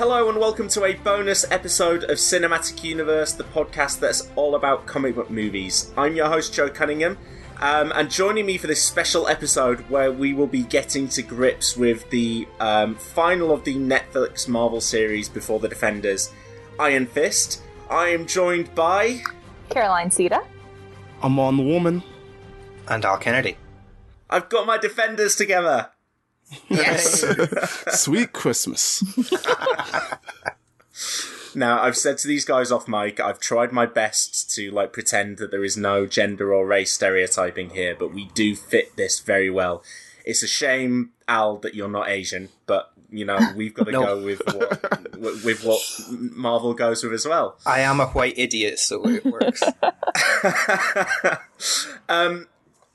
Hello and welcome to a bonus episode of Cinematic Universe, the podcast that's all about comic book movies. I'm your host, Joe Cunningham, um, and joining me for this special episode where we will be getting to grips with the um, final of the Netflix Marvel series before the Defenders, Iron Fist. I am joined by. Caroline Siede. I'm on the woman. And Al Kennedy. I've got my Defenders together! Yes! Sweet Christmas. Now, I've said to these guys off mic, I've tried my best to like pretend that there is no gender or race stereotyping here, but we do fit this very well. It's a shame, Al, that you're not Asian, but you know we've got to No. go with what with what Marvel goes with as well. I am a white idiot, so it works. um,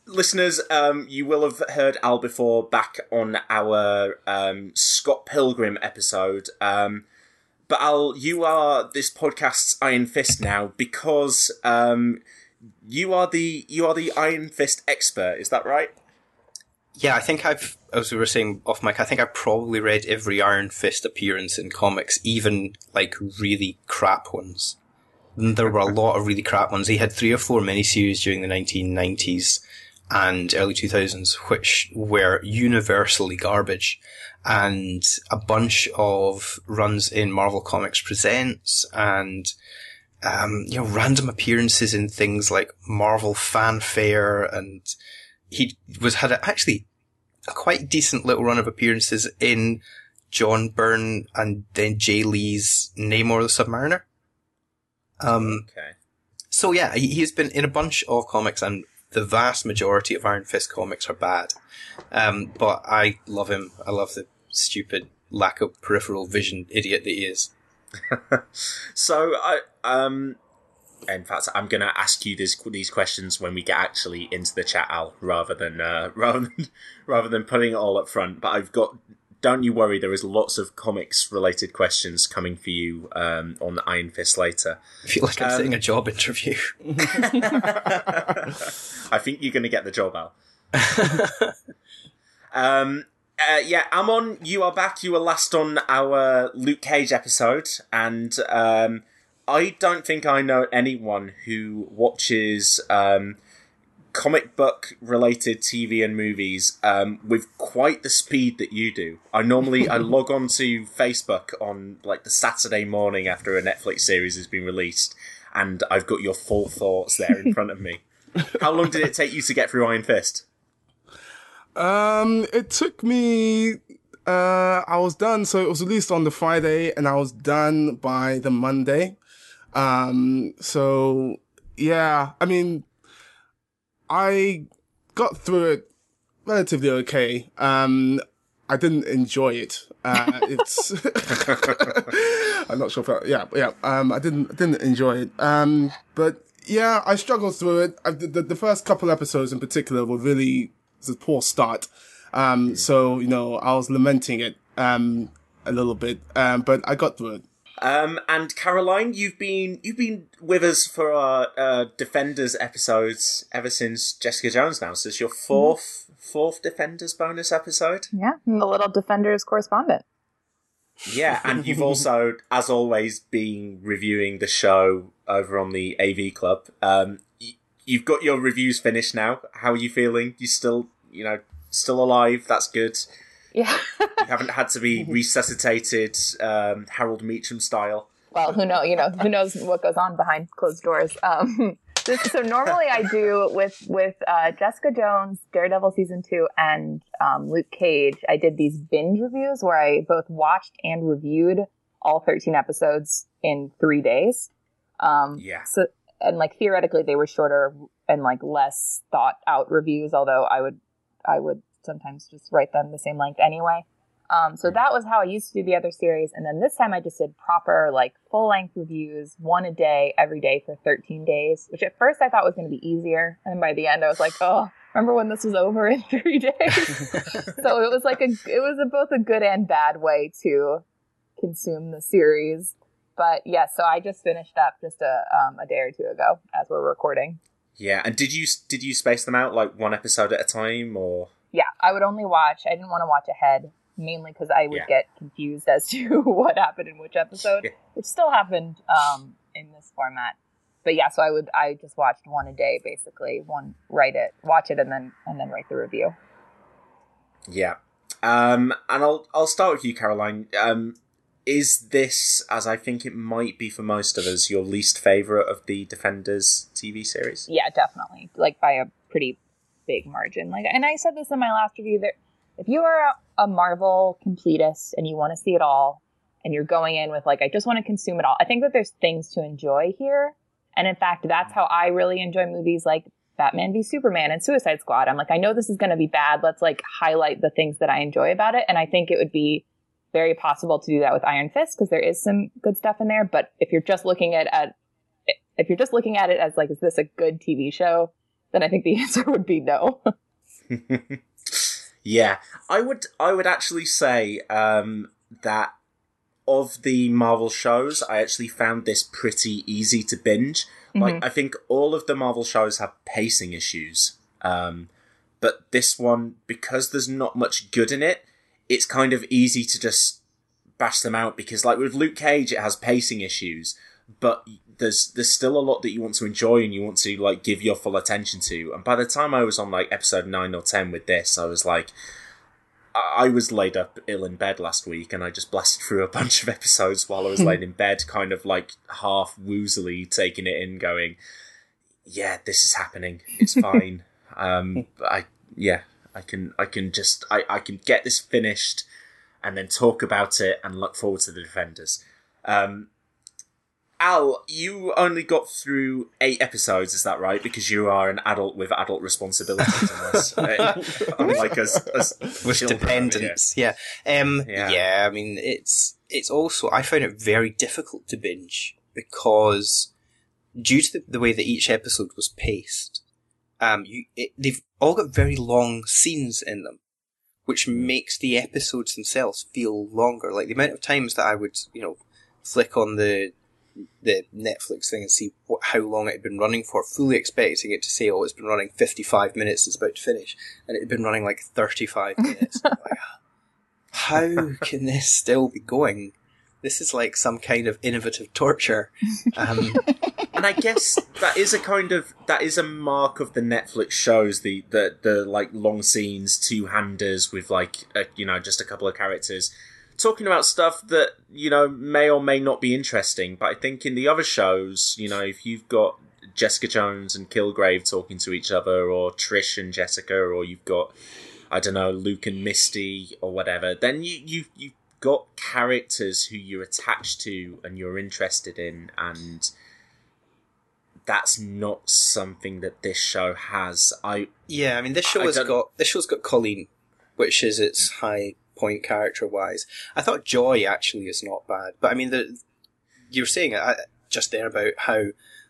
listeners, um, you will have heard Al before back on our um, Scott Pilgrim episode. Um, but Al, you are this podcast's Iron Fist now because um, you are the you are the Iron Fist expert. Is that right? yeah, I think I've, as we were saying off mic, I think I've probably read every Iron Fist appearance in comics, even like really crap ones. There were a lot of really crap ones. He had three or four miniseries during the 1990s and early 2000s, which were universally garbage. And a bunch of runs in Marvel Comics Presents and um, you know, random appearances in things like Marvel Fanfare, and he was had a, actually a quite decent little run of appearances in John Byrne and then Jay Lee's Namor the Submariner. Um, Okay. so yeah, he, he's been in a bunch of comics, and the vast majority of Iron Fist comics are bad. Um, but I love him. I love the stupid lack of peripheral vision idiot that he is. So I um. In fact, I'm going to ask you this, these questions when we get actually into the chat, Al, rather than uh, rather than rather than putting it all up front. But I've got. Don't you worry. There is lots of comics related questions coming for you um, on Iron Fist later. I feel like I'm Um, sitting a job interview. I think you're going to get the job, Al. um, uh, yeah, Amon, you are back. You were last on our Luke Cage episode, and um, I don't think I know anyone who watches um, comic book related TV and movies um, with quite the speed that you do. I normally I log on to Facebook on like the Saturday morning after a Netflix series has been released, and I've got your full thoughts there in front of me. How long did it take you to get through Iron Fist? Um, it took me. Uh, I was done. So it was released on the Friday, and I was done by the Monday. Um, so yeah, I mean, I got through it relatively okay. Um, I didn't enjoy it. Uh, it's. I'm not sure if I, yeah, yeah. Um, I didn't didn't enjoy it. Um, but yeah, I struggled through it. I, the, the first couple episodes in particular were really was a poor start. Um, so you know, I was lamenting it um a little bit. Um, but I got through it. Um, and Caroline, you've been you've been with us for our uh, Defenders episodes ever since Jessica Jones. Now, so it's your 4th fourth Defenders bonus episode. Yeah, I'm the little Defenders correspondent. Yeah, and you've also, as always, been reviewing the show over on the AV Club. Um, y- you've got your reviews finished now. How are you feeling? You still, you know, still alive? That's good. Yeah. You haven't had to be resuscitated, um, Harold Meachum style. well, who know, you know, who knows what goes on behind closed doors. Um, this, so normally I do with with uh, Jessica Jones, Daredevil season two, and um, Luke Cage. I did these binge reviews where I both watched and reviewed all thirteen episodes in three days. Um, Yeah. So and like theoretically they were shorter and like less thought out reviews. Although I would I would sometimes just write them the same length anyway. Um, so that was how I used to do the other series. And then this time I just did proper, like full length reviews, one a day, every day for 13 days, which at first I thought was going to be easier. And by the end I was like, oh, remember when this was over in three days? so it was like a, it was a, both a good and bad way to consume the series. But yeah, so I just finished up just a, um, a day or two ago as we're recording. Yeah, and did you did you space them out like one episode at a time, or Yeah, I would only watch, I didn't want to watch ahead mainly because I would Yeah. get confused as to what happened in which episode, which still happened um, in this format. But yeah, so I would I just watched one a day basically, one write it, watch it, and then and then write the review. Yeah. Um, and I'll I'll start with you, Caroline. Um, is this, as I think it might be for most of us, your least favorite of the Defenders TV series? Yeah, definitely, like by a pretty big margin. Like, and I said this in my last review that if you are a Marvel completist and you want to see it all, and you're going in with like I just want to consume it all, I think that there's things to enjoy here. And in fact, that's how I really enjoy movies like Batman v Superman and Suicide Squad. I'm like, I know this is going to be bad. Let's like highlight the things that I enjoy about it. And I think it would be very possible to do that with Iron Fist because there is some good stuff in there. But if you're just looking at, at if you're just looking at it as like, is this a good TV show? Then I think the answer would be no. Yeah, I would I would actually say um, that of the Marvel shows, I actually found this pretty easy to binge. Like I think all of the Marvel shows have pacing issues, um, but this one because there's not much good in it, it's kind of easy to just bash them out because like with Luke Cage, it has pacing issues, but there's there's still a lot that you want to enjoy and you want to like give your full attention to. And by the time I was on like episode nine or ten with this, I was like, I I was laid up ill in bed last week, and I just blasted through a bunch of episodes while I was laid in bed, kind of like half woozily taking it in, going, "Yeah, this is happening. It's fine." um, I yeah, I can I can just I I can get this finished, and then talk about it and look forward to the defenders. Um, Al, you only got through eight episodes, is that right? Because you are an adult with adult responsibilities, unless, uh, unlike us, us with children here. dependence. Yeah. Um, Yeah. yeah. I mean, it's it's also I found it very difficult to binge because due to the, the way that each episode was paced, um, you it, they've all got very long scenes in them, which makes the episodes themselves feel longer. Like the amount of times that I would, you know, flick on the the Netflix thing and see what, how long it had been running for, fully expecting it to say, "Oh, it's been running fifty-five minutes, it's about to finish," and it had been running like thirty-five minutes. Like, how can this still be going? This is like some kind of innovative torture. Um, and I guess that is a kind of that is a mark of the Netflix shows the the the like long scenes, two handers with like a, you know just a couple of characters talking about stuff that you know may or may not be interesting. But I think in the other shows, you know, if you've got Jessica Jones and Kilgrave talking to each other, or Trish and Jessica, or you've got I don't know Luke and Misty or whatever, then you you you've got characters who you're attached to and you're interested in and that's not something that this show has. I yeah, I mean, this show I has don't- got this show's got Colleen, which is its high point character wise. I thought Joy actually is not bad, but I mean, the you were saying uh, just there about how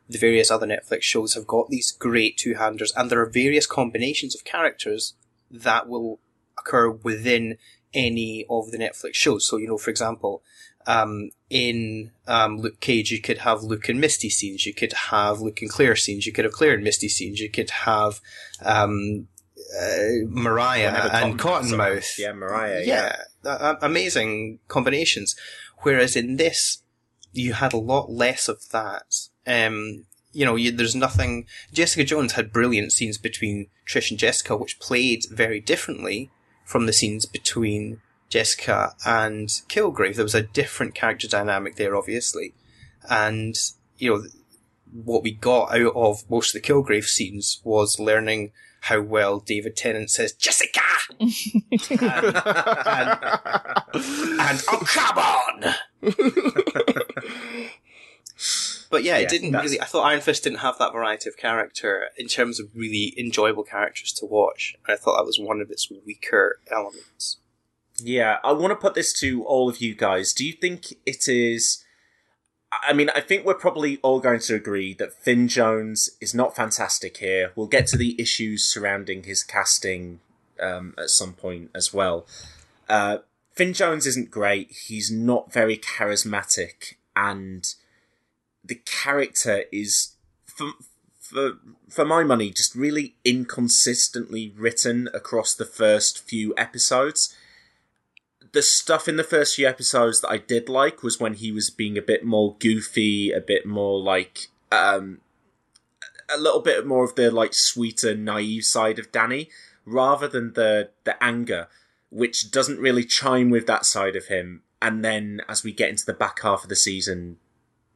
the various other Netflix shows have got these great two handers, and there are various combinations of characters that will occur within any of the Netflix shows. So, you know, for example, um, in um, Luke Cage, you could have Luke and Misty scenes, you could have Luke and Claire scenes, you could have Claire and Misty scenes, you could have um, uh, Mariah and Tom comes along. Cottonmouth. Yeah, Mariah. Yeah. yeah, uh, amazing combinations. Whereas in this, you had a lot less of that. Um, you know, you, there's nothing. Jessica Jones had brilliant scenes between Trish and Jessica, which played very differently from the scenes between Jessica and Kilgrave. There was a different character dynamic there, obviously, and you know what we got out of most of the Kilgrave scenes was learning how well David Tennant says Jessica, and, and oh come on. But yeah, Yeah, it didn't that's- really. I thought Iron Fist didn't have that variety of character in terms of really enjoyable characters to watch. I thought that was one of its weaker elements. Yeah, I want to put this to all of you guys. Do you think it is? I mean, I think we're probably all going to agree that Finn Jones is not fantastic here. We'll get to the issues surrounding his casting um, at some point as well. Uh, Finn Jones isn't great. He's not very charismatic, and the character is, for, for for my money, just really inconsistently written across the first few episodes the stuff in the first few episodes that I did like was when he was being a bit more goofy, a bit more like um a little bit more of the like sweeter, naive side of Danny, rather than the the anger, which doesn't really chime with that side of him. And then as we get into the back half of the season,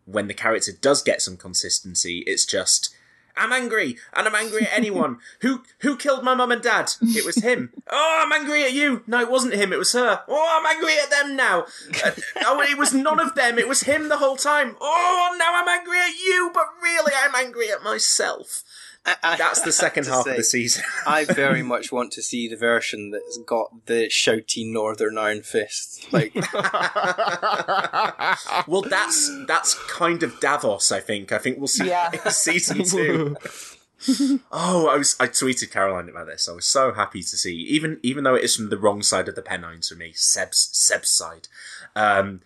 when the character does get some consistency, it's just I'm angry, and I'm angry at anyone. who who killed my mum and dad? It was him. oh, I'm angry at you. No, it wasn't him. It was her. Oh, I'm angry at them now. Uh, oh, it was none of them. It was him the whole time. Oh, now I'm angry at you, but really, I'm angry at myself. I, I- That's the second half say, of the season. I very much want to see the version that's got the shouty Northern Iron Fist. Like, well, that's that's kind of Davos. I think. I think we'll see Yeah. in season two. oh, I was I tweeted Caroline about this. I was so happy to see, even even though it is from the wrong side of the Pennines for me, Seb's Seb's side, um,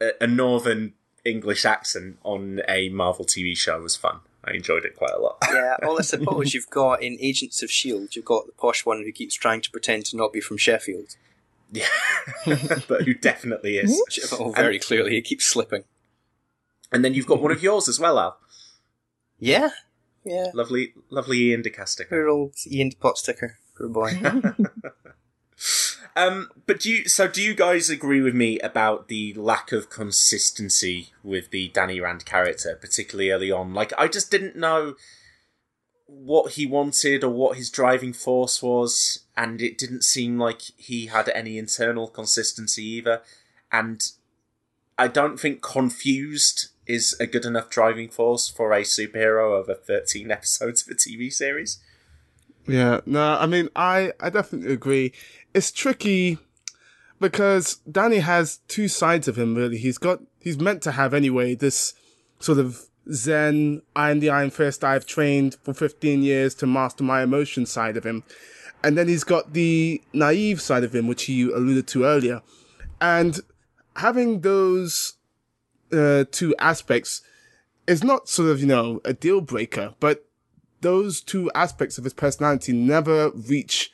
a, a northern English accent on a Marvel TV show was fun. I enjoyed it quite a lot. yeah, well, I suppose you've got in Agents of S.H.I.E.L.D., you've got the posh one who keeps trying to pretend to not be from Sheffield. Yeah, but who definitely is. Oh, very clearly, he keeps slipping. And then you've got one of yours as well, Al. Yeah, yeah. Lovely, lovely Iain De Caestecker. Poor old Ian Potsticker. Poor boy. Um, but do you? So do you guys agree with me about the lack of consistency with the Danny Rand character, particularly early on? Like, I just didn't know what he wanted or what his driving force was, and it didn't seem like he had any internal consistency either. And I don't think confused is a good enough driving force for a superhero over 13 episodes of a TV series. Yeah, no, I mean, I, I definitely agree. It's tricky because Danny has two sides of him, really. He's got, he's meant to have anyway, this sort of Zen, I am the Iron Fist, I've trained for 15 years to master my emotion side of him. And then he's got the naive side of him, which you alluded to earlier. And having those uh, two aspects is not sort of, you know, a deal breaker, but those two aspects of his personality never reach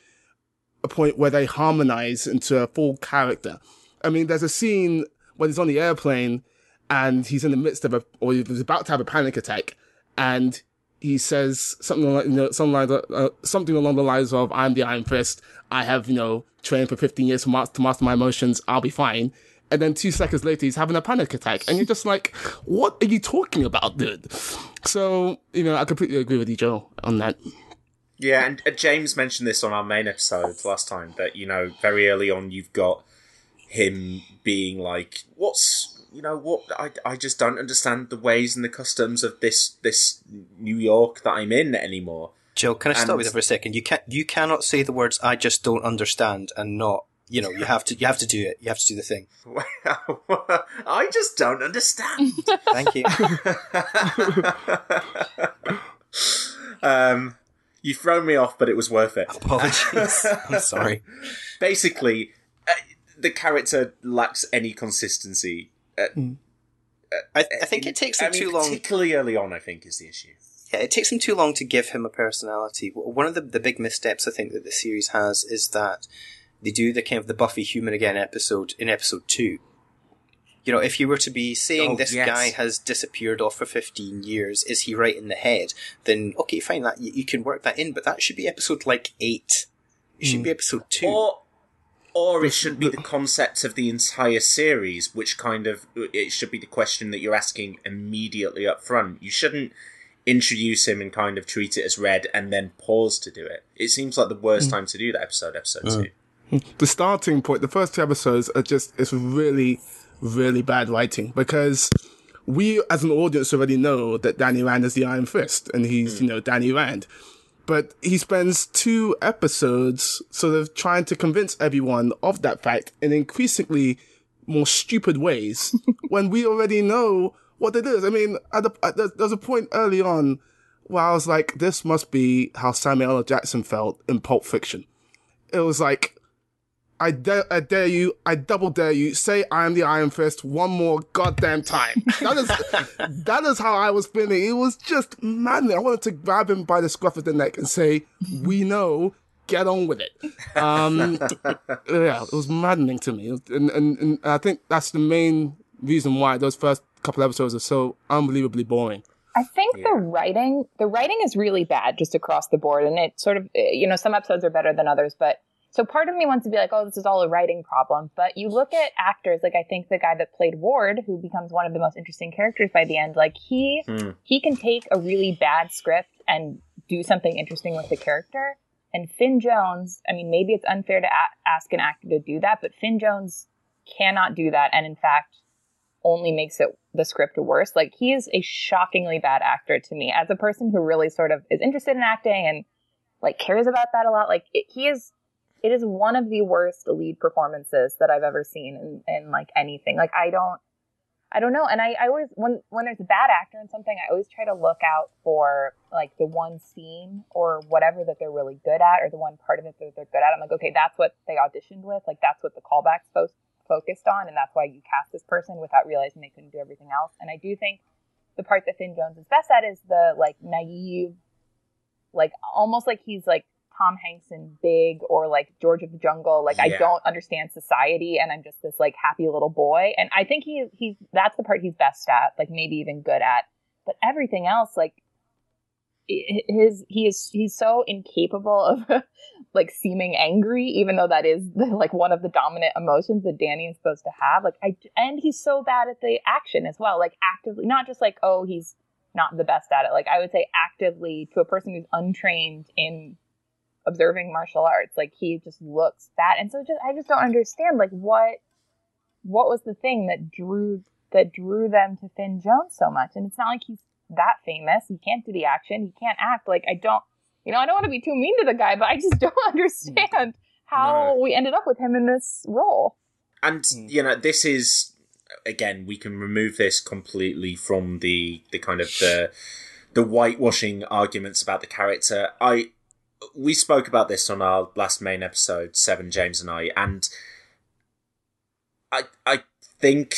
a point where they harmonize into a full character. I mean, there's a scene when he's on the airplane and he's in the midst of a, or he's about to have a panic attack, and he says something like, you know, something like, uh, something along the lines of, "I'm the Iron Fist. I have, you know, trained for 15 years to master, to master my emotions. I'll be fine." And then two seconds later, he's having a panic attack, and you're just like, "What are you talking about, dude?" So, you know, I completely agree with you, Joe, on that. Yeah, and uh, James mentioned this on our main episode last time that you know very early on you've got him being like, "What's you know what? I, I just don't understand the ways and the customs of this this New York that I'm in anymore." Jill, can I stop And- with you for a second? You can you cannot say the words "I just don't understand" and not. You know, you have to. You have to do it. You have to do the thing. I just don't understand. Thank you. um, you thrown me off, but it was worth it. Apologies. I'm sorry. basically, uh, the character lacks any consistency. Uh, I, I think it takes him I mean, too long. particularly early on. I think is the issue. Yeah, it takes him too long to give him a personality. One of the, the big missteps I think that the series has is that they do the kind of the Buffy Human Again episode in episode two. You know, if you were to be saying Oh, this yes. guy has disappeared off for 15 years, is he right in the head? Then, okay, fine, that you, you can work that in, but that should be episode like eight. It should hmm. be episode two. Or, or it should be the concept of the entire series, which kind of it should be the question that you're asking immediately up front. You shouldn't introduce him and kind of treat it as red and then pause to do it. It seems like the worst hmm. time to do that episode, episode hmm. two. The starting point, the first two episodes are just, it's really, really bad writing because we as an audience already know that Danny Rand is the Iron Fist and he's, mm. you know, Danny Rand. But he spends two episodes sort of trying to convince everyone of that fact in increasingly more stupid ways when we already know what it is. I mean, at the, at the, there's a point early on where I was like, this must be how Samuel L. Jackson felt in Pulp Fiction. It was like, I dare, I dare you, I double dare you, say I am the Iron Fist one more goddamn time. That is, that is how I was feeling. It was just maddening. I wanted to grab him by the scruff of the neck and say, we know, get on with it. Um, yeah, it was maddening to me. And, and, and I think that's the main reason why those first couple episodes are so unbelievably boring. I think the writing, the writing is really bad just across the board, and it sort of, you know, some episodes are better than others, but so part of me wants to be like, oh, this is all a writing problem. But you look at actors, like I think the guy that played Ward, who becomes one of the most interesting characters by the end, like he Hmm. he can take a really bad script and do something interesting with the character. And Finn Jones, I mean, maybe it's unfair to a- ask an actor to do that, but Finn Jones cannot do that, and in fact, only makes it the script worse. Like he is a shockingly bad actor to me as a person who really sort of is interested in acting and like cares about that a lot. Like it, he is, it is one of the worst lead performances that I've ever seen in, in like anything. Like I don't, I don't know. And I, I always, when, when there's a bad actor in something, I always try to look out for like the one scene or whatever that they're really good at or the one part of it that they're good at. I'm like, okay, that's what they auditioned with. Like that's what the callback's supposed focused on, and that's why you cast this person without realizing they couldn't do everything else. And I do think the part that Finn Jones is best at is the like naive, like almost like he's like Tom Hanks in Big or like George of the Jungle. Like I don't understand society, and I'm just this like happy little boy. And I think he he's that's the part he's best at, like maybe even good at. But everything else, like his he is he's so incapable of like seeming angry even though that is the, like one of the dominant emotions that danny is supposed to have like i and he's so bad at the action as well like actively not just like oh he's not the best at it like i would say actively to a person who's untrained in observing martial arts like he just looks bad and so just i just don't understand like what what was the thing that drew that drew them to finn jones so much? And it's not like he's that famous. He can't do the action. He can't act. Like i don't you know i don't want to be too mean to the guy but i just don't understand how No. we ended up with him in this role. And hmm. you know, this is again, we can remove this completely from the the kind of the the whitewashing arguments about the character. I we spoke about this on our last main episode, Seven James and I, and I I think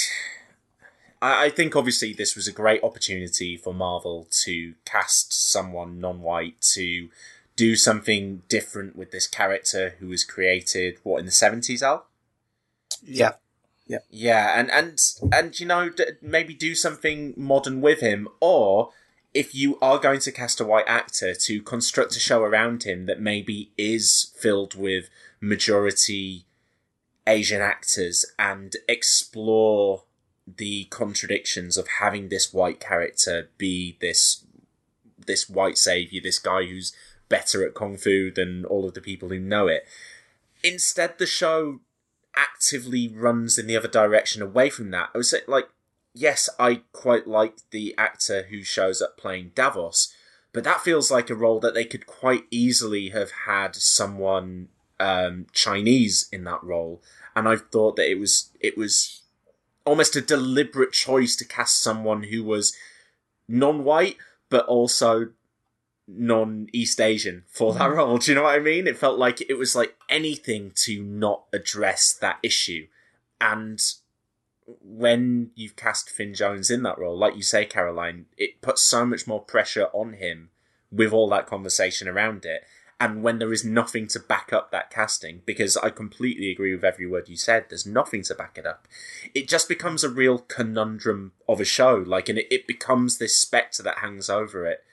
I, I think obviously this was a great opportunity for Marvel to cast someone non-white to do something different with this character who was created what in the seventies, Al. Yeah. Yeah, and and and you know, d- maybe do something modern with him, or if you are going to cast a white actor, to construct a show around him that maybe is filled with majority Asian actors and explore the contradictions of having this white character be this this white savior, this guy who's better at kung fu than all of the people who know it. Instead, the show actively runs in the other direction away from that. I say, like, yes, I quite like the actor who shows up playing Davos, but that feels like a role that they could quite easily have had someone um, Chinese in that role, and I thought that it was it was almost a deliberate choice to cast someone who was non-white but also non-East Asian for that role. Do you know what I mean? It felt like it was like anything to not address that issue. And when you've cast Finn Jones in that role, like you say, Caroline, it puts so much more pressure on him with all that conversation around it. And when there is nothing to back up that casting, because I completely agree with every word you said, there's nothing to back it up. It just becomes a real conundrum of a show, like, and it, it becomes this spectre that hangs over it.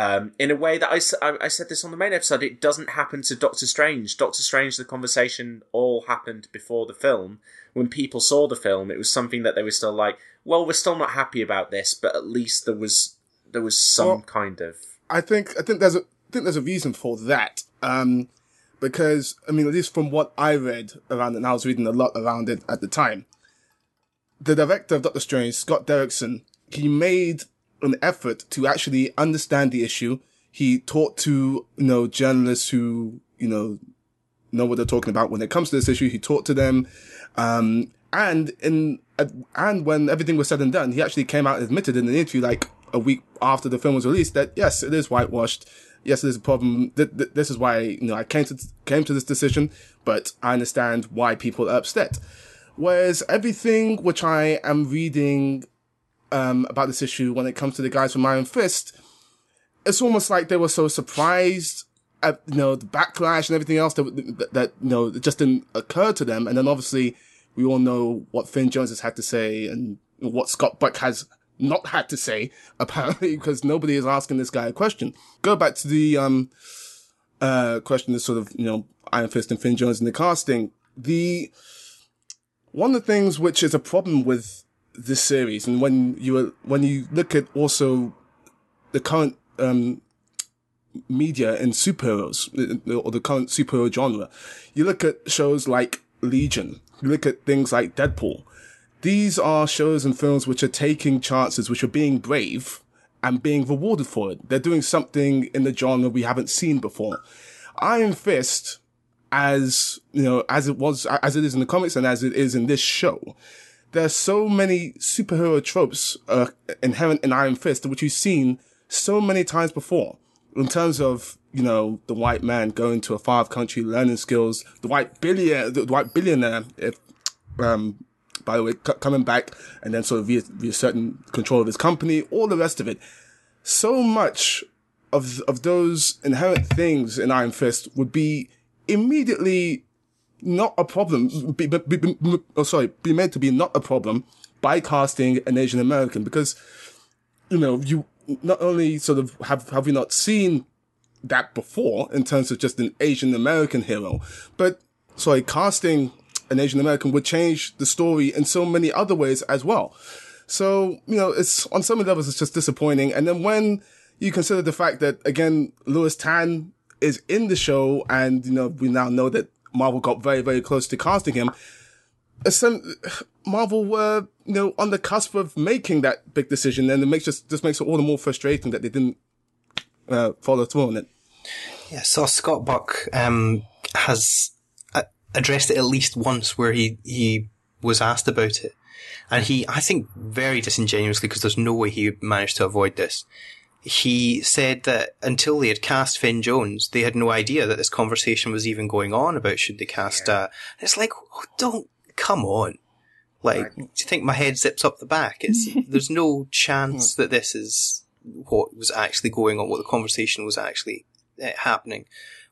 Um, in a way that I, I, I said this on the main episode, it doesn't happen to Doctor Strange. Doctor Strange, the conversation all happened before the film. When people saw the film, it was something that they were still like, well, we're still not happy about this, but at least there was there was some well, kind of. I think I think there's a I think there's a reason for that. Um, because I mean, at least from what I read around it, and I was reading a lot around it at the time. The director of Doctor Strange, Scott Derrickson, he made an effort to actually understand the issue. He talked to, you know, journalists who, you know, know what they're talking about when it comes to this issue. He talked to them. Um, and in, and when everything was said and done, he actually came out and admitted in an interview like a week after the film was released that yes, it is whitewashed. Yes, there's a problem. Th- th- this is why, you know, I came to, came to this decision, but I understand why people are upset. Whereas everything which I am reading um, about this issue when it comes to the guys from Iron Fist, it's almost like they were so surprised at you know the backlash and everything else that that, you know it just didn't occur to them. And then obviously we all know what Finn Jones has had to say and what Scott Buck has not had to say apparently because nobody is asking this guy a question. Go back to the um uh question of sort of you know Iron Fist and Finn Jones in the casting. The one of the things which is a problem with this series, and when you when you look at also the current um, media and superheroes or the current superhero genre, you look at shows like Legion, you look at things like Deadpool. These are shows and films which are taking chances, which are being brave and being rewarded for it. They're doing something in the genre we haven't seen before. Iron Fist, as you know, as it was, as it is in the comics and as it is in this show, there's so many superhero tropes uh, inherent in Iron Fist, which you've seen so many times before. In terms of you know the white man going to a far country, learning skills, the white billionaire, the white billionaire, if um, by the way, c- coming back and then sort of re- reasserting control of his company, all the rest of it. So much of of those inherent things in Iron Fist would be immediately not a problem. Be, be, be, oh, sorry, be made to be not a problem by casting an Asian American because, you know, you not only sort of have, have we not seen that before in terms of just an Asian American hero, but sorry, casting an Asian American would change the story in so many other ways as well. So, you know, it's on some levels, it's just disappointing. And then when you consider the fact that again, Lewis Tan is in the show and, you know, we now know that Marvel got very, very close to casting him. Marvel were, you know, on the cusp of making that big decision, and it makes just just makes it all the more frustrating that they didn't uh, follow through on it. Yeah, so Scott Buck um, has uh, addressed it at least once, where he he was asked about it, and he, I think, very disingenuously, because there's no way he managed to avoid this he said that until they had cast Finn Jones, they had no idea that this conversation was even going on about should they cast. Yeah. Uh, it's like, oh, don't come on. Like, right. do you think my head zips up the back? It's there's no chance that this is what was actually going on, what the conversation was actually uh, happening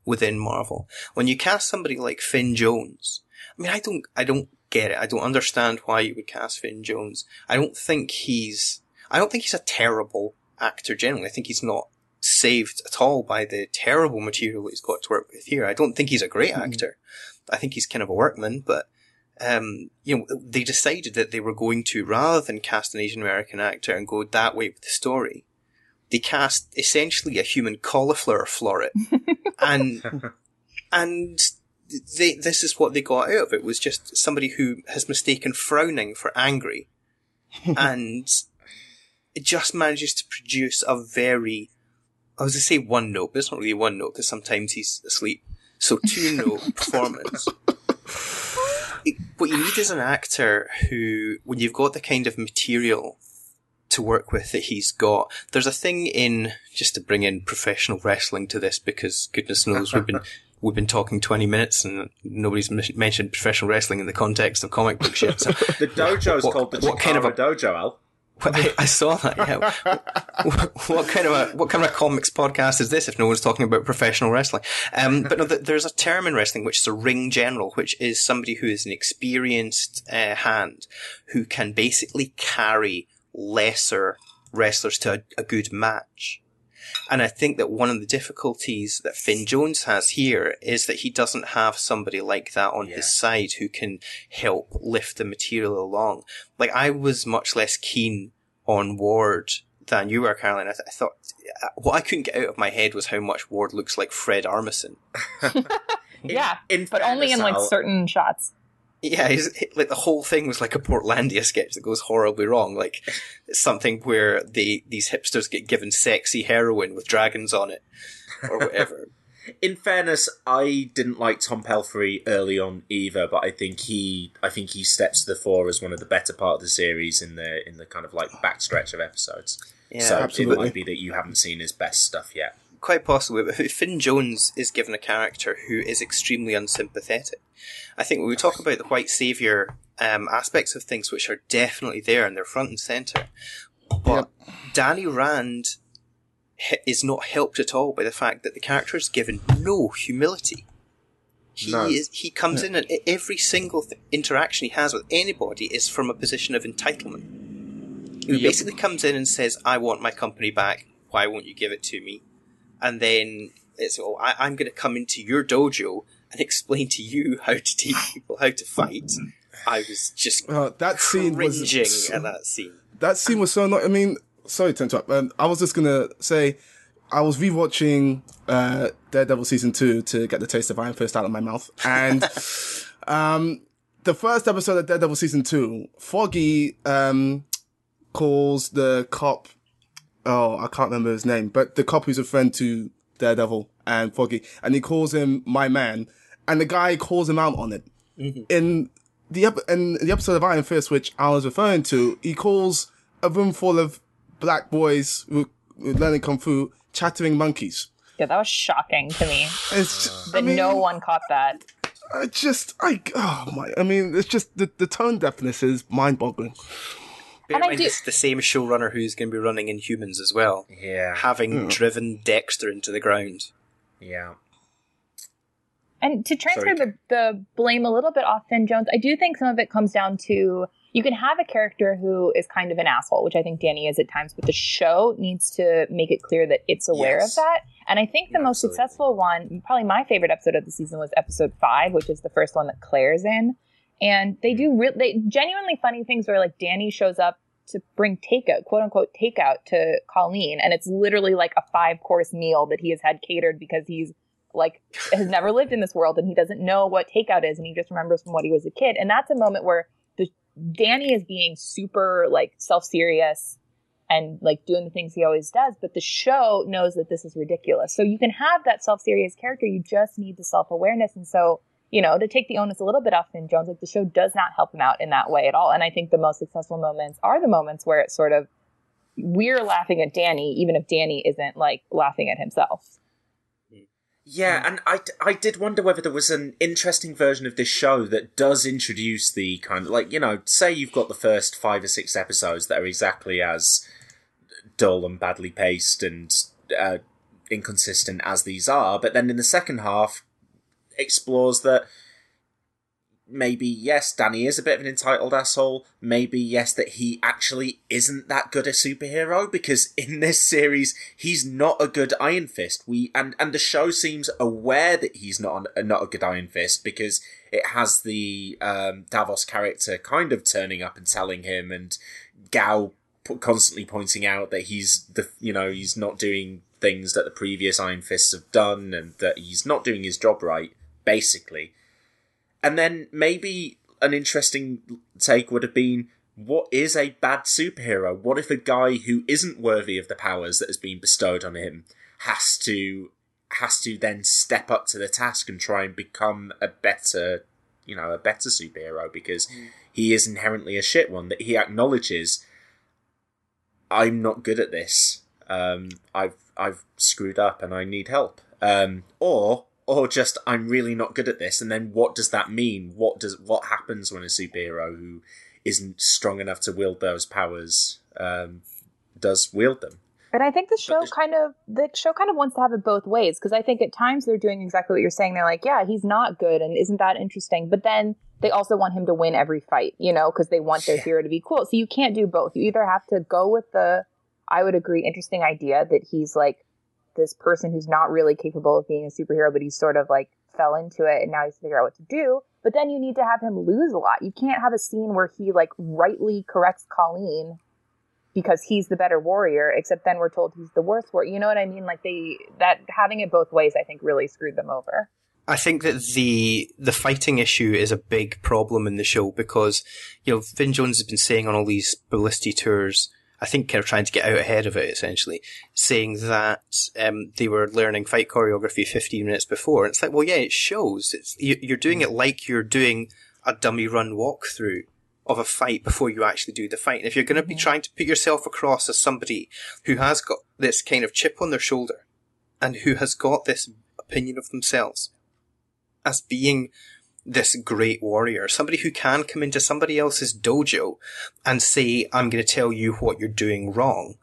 within Marvel. When you cast somebody like Finn Jones, I mean, I don't, I don't get it. I don't understand why you would cast Finn Jones. I don't think he's, I don't think he's a terrible actor generally. I think he's not saved at all by the terrible material that he's got to work with here. I don't think he's a great mm-hmm. actor. I think he's kind of a workman, but um, you know, they decided that they were going to, rather than cast an Asian American actor and go that way with the story, they cast essentially a human cauliflower floret, and and they, this is what they got out of it was just somebody who has mistaken frowning for angry, and it just manages to produce a very, I was going to say one note, but it's not really one note because sometimes he's asleep. So two note performance. It, what you need is an actor who, when you've got the kind of material to work with that he's got, there's a thing in, just to bring in professional wrestling to this because goodness knows we've been we've been talking 20 minutes and nobody's m- mentioned professional wrestling in the context of comic book shit. So The dojo is called the what kind of a- dojo, Al. I, I saw that. Yeah. what, what kind of a what kind of a comics podcast is this if no one's talking about professional wrestling? Um, but no, th- there's a term in wrestling which is a ring general, which is somebody who is an experienced uh, hand who can basically carry lesser wrestlers to a, a good match. And I think that one of the difficulties that Finn Jones has here is that he doesn't have somebody like that on Yeah. his side who can help lift the material along. Like I was much less keen on Ward than you were, Caroline. I, th- I thought uh, what I couldn't get out of my head was how much Ward looks like Fred Armisen. yeah, in but only in fairness, like Al- certain shots. Yeah, he's, like the whole thing was like a Portlandia sketch that goes horribly wrong. Like it's something where the these hipsters get given sexy heroin with dragons on it, or whatever. in fairness, I didn't like Tom Pelphrey early on either, but I think he, I think he steps to the fore as one of the better part of the series in the in the kind of like backstretch of episodes. Yeah, so absolutely. it might be that you haven't seen his best stuff yet. Quite possibly, but Finn Jones is given a character who is extremely unsympathetic. I think when we talk about the white savior um, aspects of things, which are definitely there and they're front and center, but Danny Rand is not helped at all by the fact that the character is given no humility. He No. is, he comes in and every single th- interaction he has with anybody is from a position of entitlement. He Yep. basically comes in and says, "I want my company back. Why won't you give it to me?" And then it's oh I, I'm going to come into your dojo and explain to you how to teach people how to fight. I was just Uh, that scene was at that scene. that scene was so annoying. I mean, sorry to interrupt. Um, I was just gonna say, I was rewatching uh, Daredevil season two to get the taste of Iron Fist out of my mouth, and um, the first episode of Daredevil season two, Foggy um, calls the cop. Oh, I can't remember his name, but the cop who's a friend to Daredevil and Foggy, and he calls him my man, and the guy calls him out on it. Mm-hmm. In the ep- in the episode of Iron Fist, which I was referring to, he calls a room full of black boys who, who learning kung fu chattering monkeys. Yeah, that was shocking to me It's just, that I mean, no one caught that. I just, I, oh my, I mean, it's just the, the tone deafness is mind boggling. Bear And in I mind, do- it's the same showrunner who's going to be running Inhumans as well, Yeah, having hmm. driven Dexter into the ground. yeah. And to transfer Sorry. the, the blame a little bit off Finn Jones, I do think some of it comes down to you can have a character who is kind of an asshole, which I think Danny is at times, but the show needs to make it clear that it's aware Yes. of that. And I think the most Absolutely. successful one, probably my favorite episode of the season was episode five, which is the first one that Claire's in. And they do re- they genuinely funny things where like Danny shows up to bring takeout, quote unquote takeout to Colleen, and it's literally like a five course meal that he has had catered because he's like has never lived in this world and he doesn't know what takeout is and he just remembers from what he was a kid. And that's a moment where the Danny is being super like self serious and like doing the things he always does, but the show knows that this is ridiculous. So you can have that self serious character, you just need the self awareness. And so, you know, to take the onus a little bit off Finn Jones, like the show does not help him out in that way at all. And I think the most successful moments are the moments where it's sort of we're laughing at Danny, even if Danny isn't like laughing at himself. Yeah, and I, I did wonder whether there was an interesting version of this show that does introduce the kind of like you know, say you've got the first five or six episodes that are exactly as dull and badly paced and uh, inconsistent as these are, but then in the second half explores that maybe yes, Danny is a bit of an entitled asshole. Maybe yes, that he actually isn't that good a superhero because in this series he's not a good Iron Fist. We and and the show seems aware that he's not an, not a good Iron Fist because it has the um, Davos character kind of turning up and telling him, and Gao constantly pointing out that he's the you know he's not doing things that the previous Iron Fists have done, and that he's not doing his job right, basically. And then maybe an interesting take would have been what is a bad superhero? What if a guy who isn't worthy of the powers that has been bestowed on him has to has to then step up to the task and try and become a better you know, a better superhero because he is inherently a shit one that he acknowledges I'm not good at this. Um, I've I've screwed up and I need help. Um, or or just I'm really not good at this, and then what does that mean? What does what happens when a superhero who isn't strong enough to wield those powers um, does wield them? And I think the show kind of the show kind of wants to have it both ways because I think at times they're doing exactly what you're saying. They're like, yeah, he's not good, and isn't that interesting? But then they also want him to win every fight, you know, because they want their yeah. hero to be cool. So you can't do both. You either have to go with the, I would agree, interesting idea that he's like this person who's not really capable of being a superhero, but he's sort of like fell into it and now he's figure out what to do. But then you need to have him lose a lot. You can't have a scene where he like rightly corrects Colleen because he's the better warrior, except then we're told he's the worst warrior. You know what I mean? Like they that having it both ways, I think, really screwed them over. I think that the the fighting issue is a big problem in the show because you know Finn Jones has been saying on all these publicity tours, I think kind of trying to get out ahead of it essentially, saying that um, they were learning fight choreography 15 minutes before. And it's like, well, yeah, it shows. It's you're doing it like you're doing a dummy run walkthrough of a fight before you actually do the fight. And if you're going to be mm-hmm. trying to put yourself across as somebody who has got this kind of chip on their shoulder and who has got this opinion of themselves as being this great warrior, somebody who can come into somebody else's dojo and say, I'm going to tell you what you're doing wrong,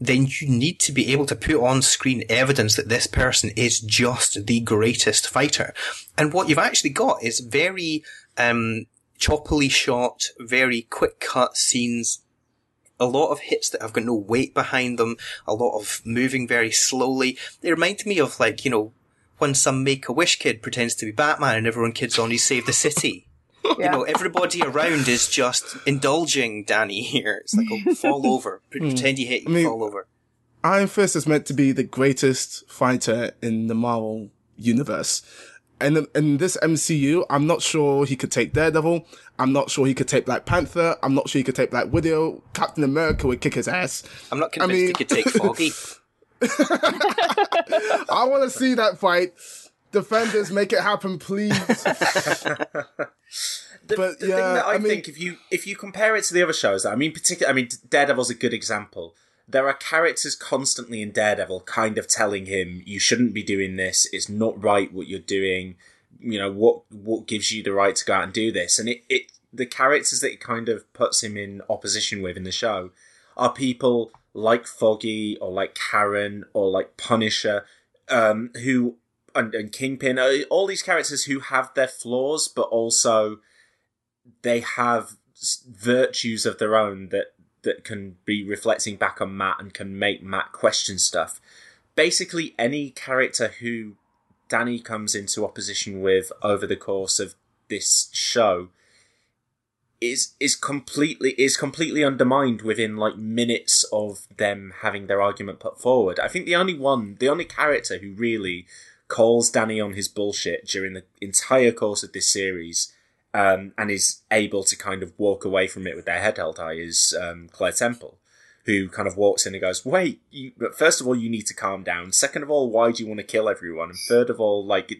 then you need to be able to put on screen evidence that this person is just the greatest fighter. And what you've actually got is very, um, choppily shot, very quick cut scenes, a lot of hits that have got no weight behind them, a lot of moving very slowly. They remind me of like, you know, when some Make-A-Wish kid pretends to be Batman and everyone kids on, he save the city. Yeah. You know, everybody around is just indulging Danny here. It's like, oh, fall over. Hmm. Pretend you hit you, I mean, fall over. Iron Fist is meant to be the greatest fighter in the Marvel universe And in this MCU, I'm not sure he could take Daredevil. I'm not sure he could take Black Panther. I'm not sure he could take Black Widow. Captain America would kick his ass. I'm not convinced I mean, he could take Foggy. I want to see that fight. Defenders, make it happen, please. the, but the yeah, thing that I, I mean, think if you if you compare it to the other shows, I mean, particularly, I mean, Daredevil's a good example there are characters constantly in Daredevil kind of telling him you shouldn't be doing this. It's not right what you're doing. You know what what gives you the right to go out and do this? And it, it the characters that it kind of puts him in opposition with in the show are people like Foggy or like Karen or like Punisher, um, who and, and Kingpin, uh, all these characters who have their flaws, but also they have virtues of their own that that can be reflecting back on Matt and can make Matt question stuff. Basically, any character who Danny comes into opposition with over the course of this show is is completely is completely undermined within like minutes of them having their argument put forward. I think the only one, the only character who really calls Danny on his bullshit during the entire course of this series um, and is able to kind of walk away from it with their head held high is um, Claire Temple, who kind of walks in and goes, "Wait, you, first of all, you need to calm down. Second of all, why do you want to kill everyone? And third of all, like."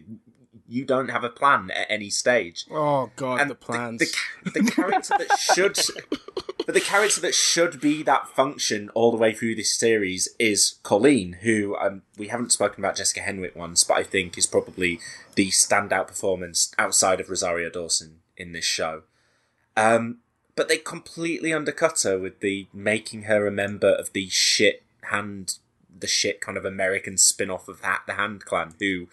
You don't have a plan at any stage. Oh God, and the plans. The, the, the character that should but the character that should be that function all the way through this series is Colleen, who um, we haven't spoken about Jessica Henwick once, but I think is probably the standout performance outside of Rosario Dawson in this show. Um, but they completely undercut her with the making her a member of the shit hand, the shit kind of American spin off of that, the Hand Clan, who,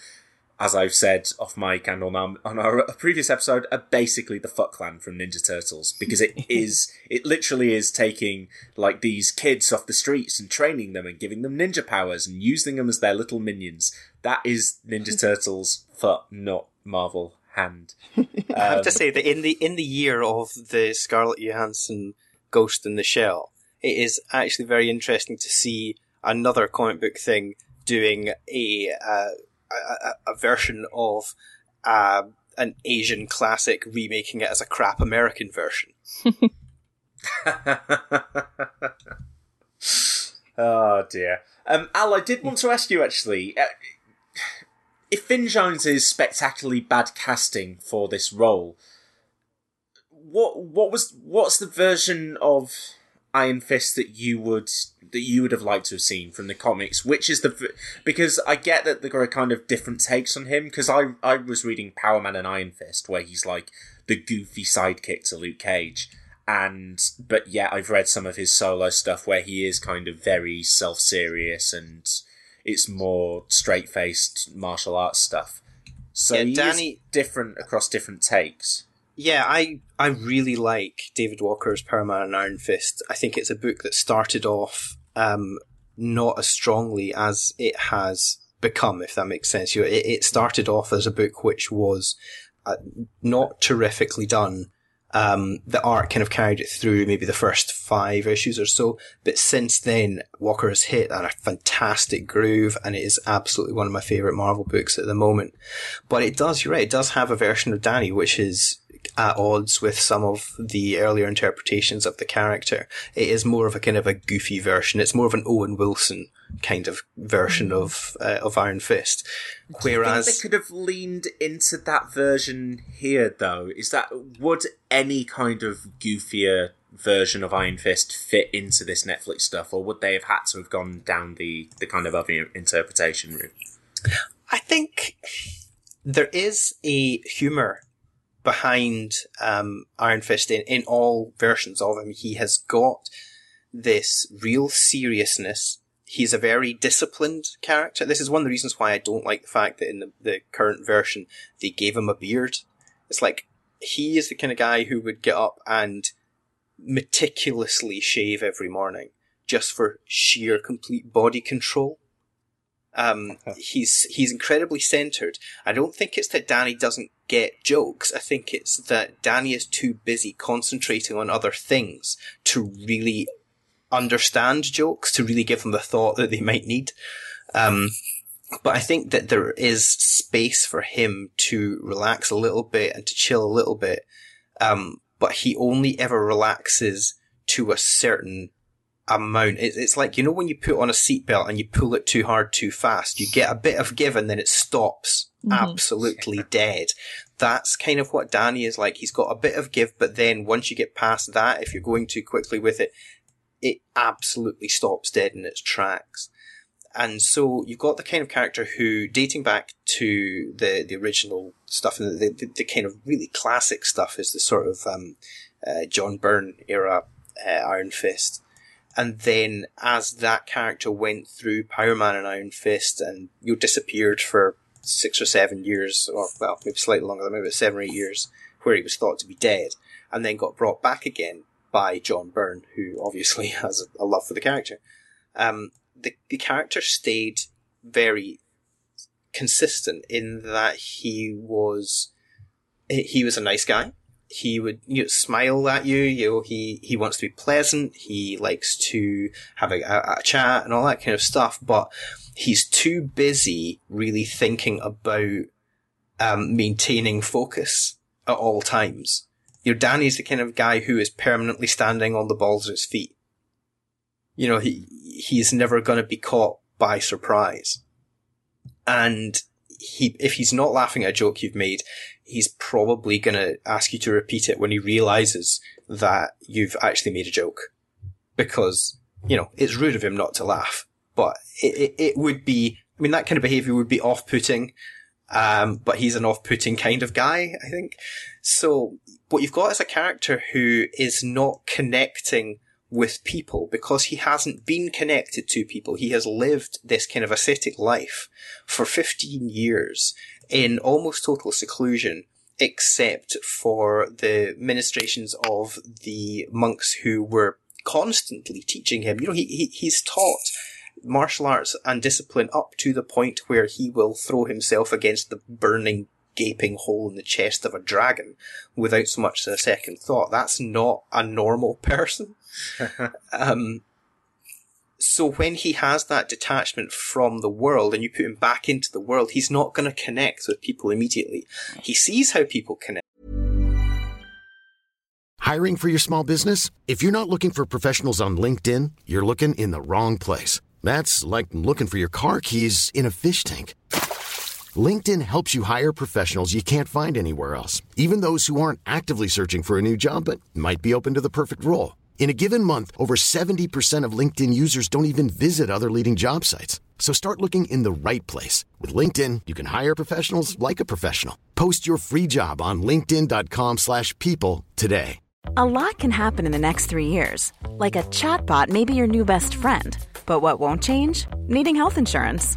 as I've said off mic and on our, on our previous episode, are basically the Foot Clan from Ninja Turtles because it is, it literally is taking like these kids off the streets and training them and giving them ninja powers and using them as their little minions. That is Ninja Turtles foot, not Marvel hand. Um, I have to um, say that in the in the year of the Scarlett Johansson Ghost in the Shell, it is actually very interesting to see another comic book thing doing a uh, a, a, version of uh, an Asian classic, remaking it as a crap American version. oh dear. Um, Al, I did want to ask you actually. Uh, if Finn Jones is spectacularly bad casting for this role, what what was what's the version of Iron Fist that you would that you would have liked to have seen from the comics? Which is the because I get that there are kind of different takes on him because I I was reading Power Man and Iron Fist where he's like the goofy sidekick to Luke Cage and but yeah I've read some of his solo stuff where he is kind of very self serious and it's more straight faced martial arts stuff. So Yeah, he Danny- is different across different takes. Yeah, I I really like David Walker's Power Man and Iron Fist. I think it's a book that started off um, not as strongly as it has become, if that makes sense. You know, it, it started off as a book which was uh, not terrifically done. Um, the art kind of carried it through maybe the first five issues or so, but since then Walker has hit on a fantastic groove, and it is absolutely one of my favorite Marvel books at the moment. But it does, you're right, it does have a version of Danny which is at odds with some of the earlier interpretations of the character. It is more of a kind of a goofy version. It's more of an Owen Wilson kind of version of uh, of Iron Fist. Whereas they could have leaned into that version here, though. Is that would any kind of goofier version of Iron Fist fit into this Netflix stuff, or would they have had to have gone down the the kind of other interpretation route? I think there is a humor behind um, Iron Fist in, in all versions of him. He has got this real seriousness. He's a very disciplined character. This is one of the reasons why I don't like the fact that in the, the current version they gave him a beard. It's like he is the kind of guy who would get up and meticulously shave every morning just for sheer complete body control. Um, he's he's incredibly centered. I don't think it's that Danny doesn't get jokes. I think it's that Danny is too busy concentrating on other things to really understand jokes, to really give them the thought that they might need. Um, but I think that there is space for him to relax a little bit and to chill a little bit. Um, but he only ever relaxes to a certain amount. It's, it's like, you know, when you put on a seatbelt and you pull it too hard too fast, you get a bit of give and then it stops absolutely dead. That's kind of what Danny is like. He's got a bit of give, but then once you get past that, if you're going too quickly with it, it absolutely stops dead in its tracks. And so you've got the kind of character who, dating back to the, the original stuff and the, the, the kind of really classic stuff is the sort of, um, uh, John Byrne era, uh, Iron Fist. And then as that character went through Power Man and Iron Fist and you disappeared for six or seven years, or well, maybe slightly longer than maybe seven or eight years, where he was thought to be dead, and then got brought back again by John Byrne, who obviously has a, love for the character. Um, the, the character stayed very consistent in that he was he was a nice guy. He would you know, smile at you. You know, he he wants to be pleasant. He likes to have a, a, a chat and all that kind of stuff. But he's too busy really thinking about um, maintaining focus at all times. You know, Danny's the kind of guy who is permanently standing on the balls of his feet. You know, he he's never going to be caught by surprise. And he, if he's not laughing at a joke you've made, he's probably going to ask you to repeat it when he realizes that you've actually made a joke. Because, you know, it's rude of him not to laugh. But it, it, it would be, I mean, that kind of behavior would be off-putting. Um, but he's an off-putting kind of guy, I think. So, what you've got is a character who is not connecting with people because he hasn't been connected to people. He has lived this kind of ascetic life for 15 years in almost total seclusion, except for the ministrations of the monks who were constantly teaching him. You know, he, he he's taught martial arts and discipline up to the point where he will throw himself against the burning gaping hole in the chest of a dragon without so much as a second thought. That's not a normal person. um, so when he has that detachment from the world and you put him back into the world, he's not going to connect with people immediately. He sees how people connect. Hiring for your small business? If you're not looking for professionals on LinkedIn, you're looking in the wrong place. That's like looking for your car keys in a fish tank. LinkedIn helps you hire professionals you can't find anywhere else, even those who aren't actively searching for a new job but might be open to the perfect role. In a given month, over 70% of LinkedIn users don't even visit other leading job sites. So start looking in the right place. With LinkedIn, you can hire professionals like a professional. Post your free job on linkedin.com slash people today. A lot can happen in the next three years. Like a chatbot may be your new best friend. But what won't change? Needing health insurance.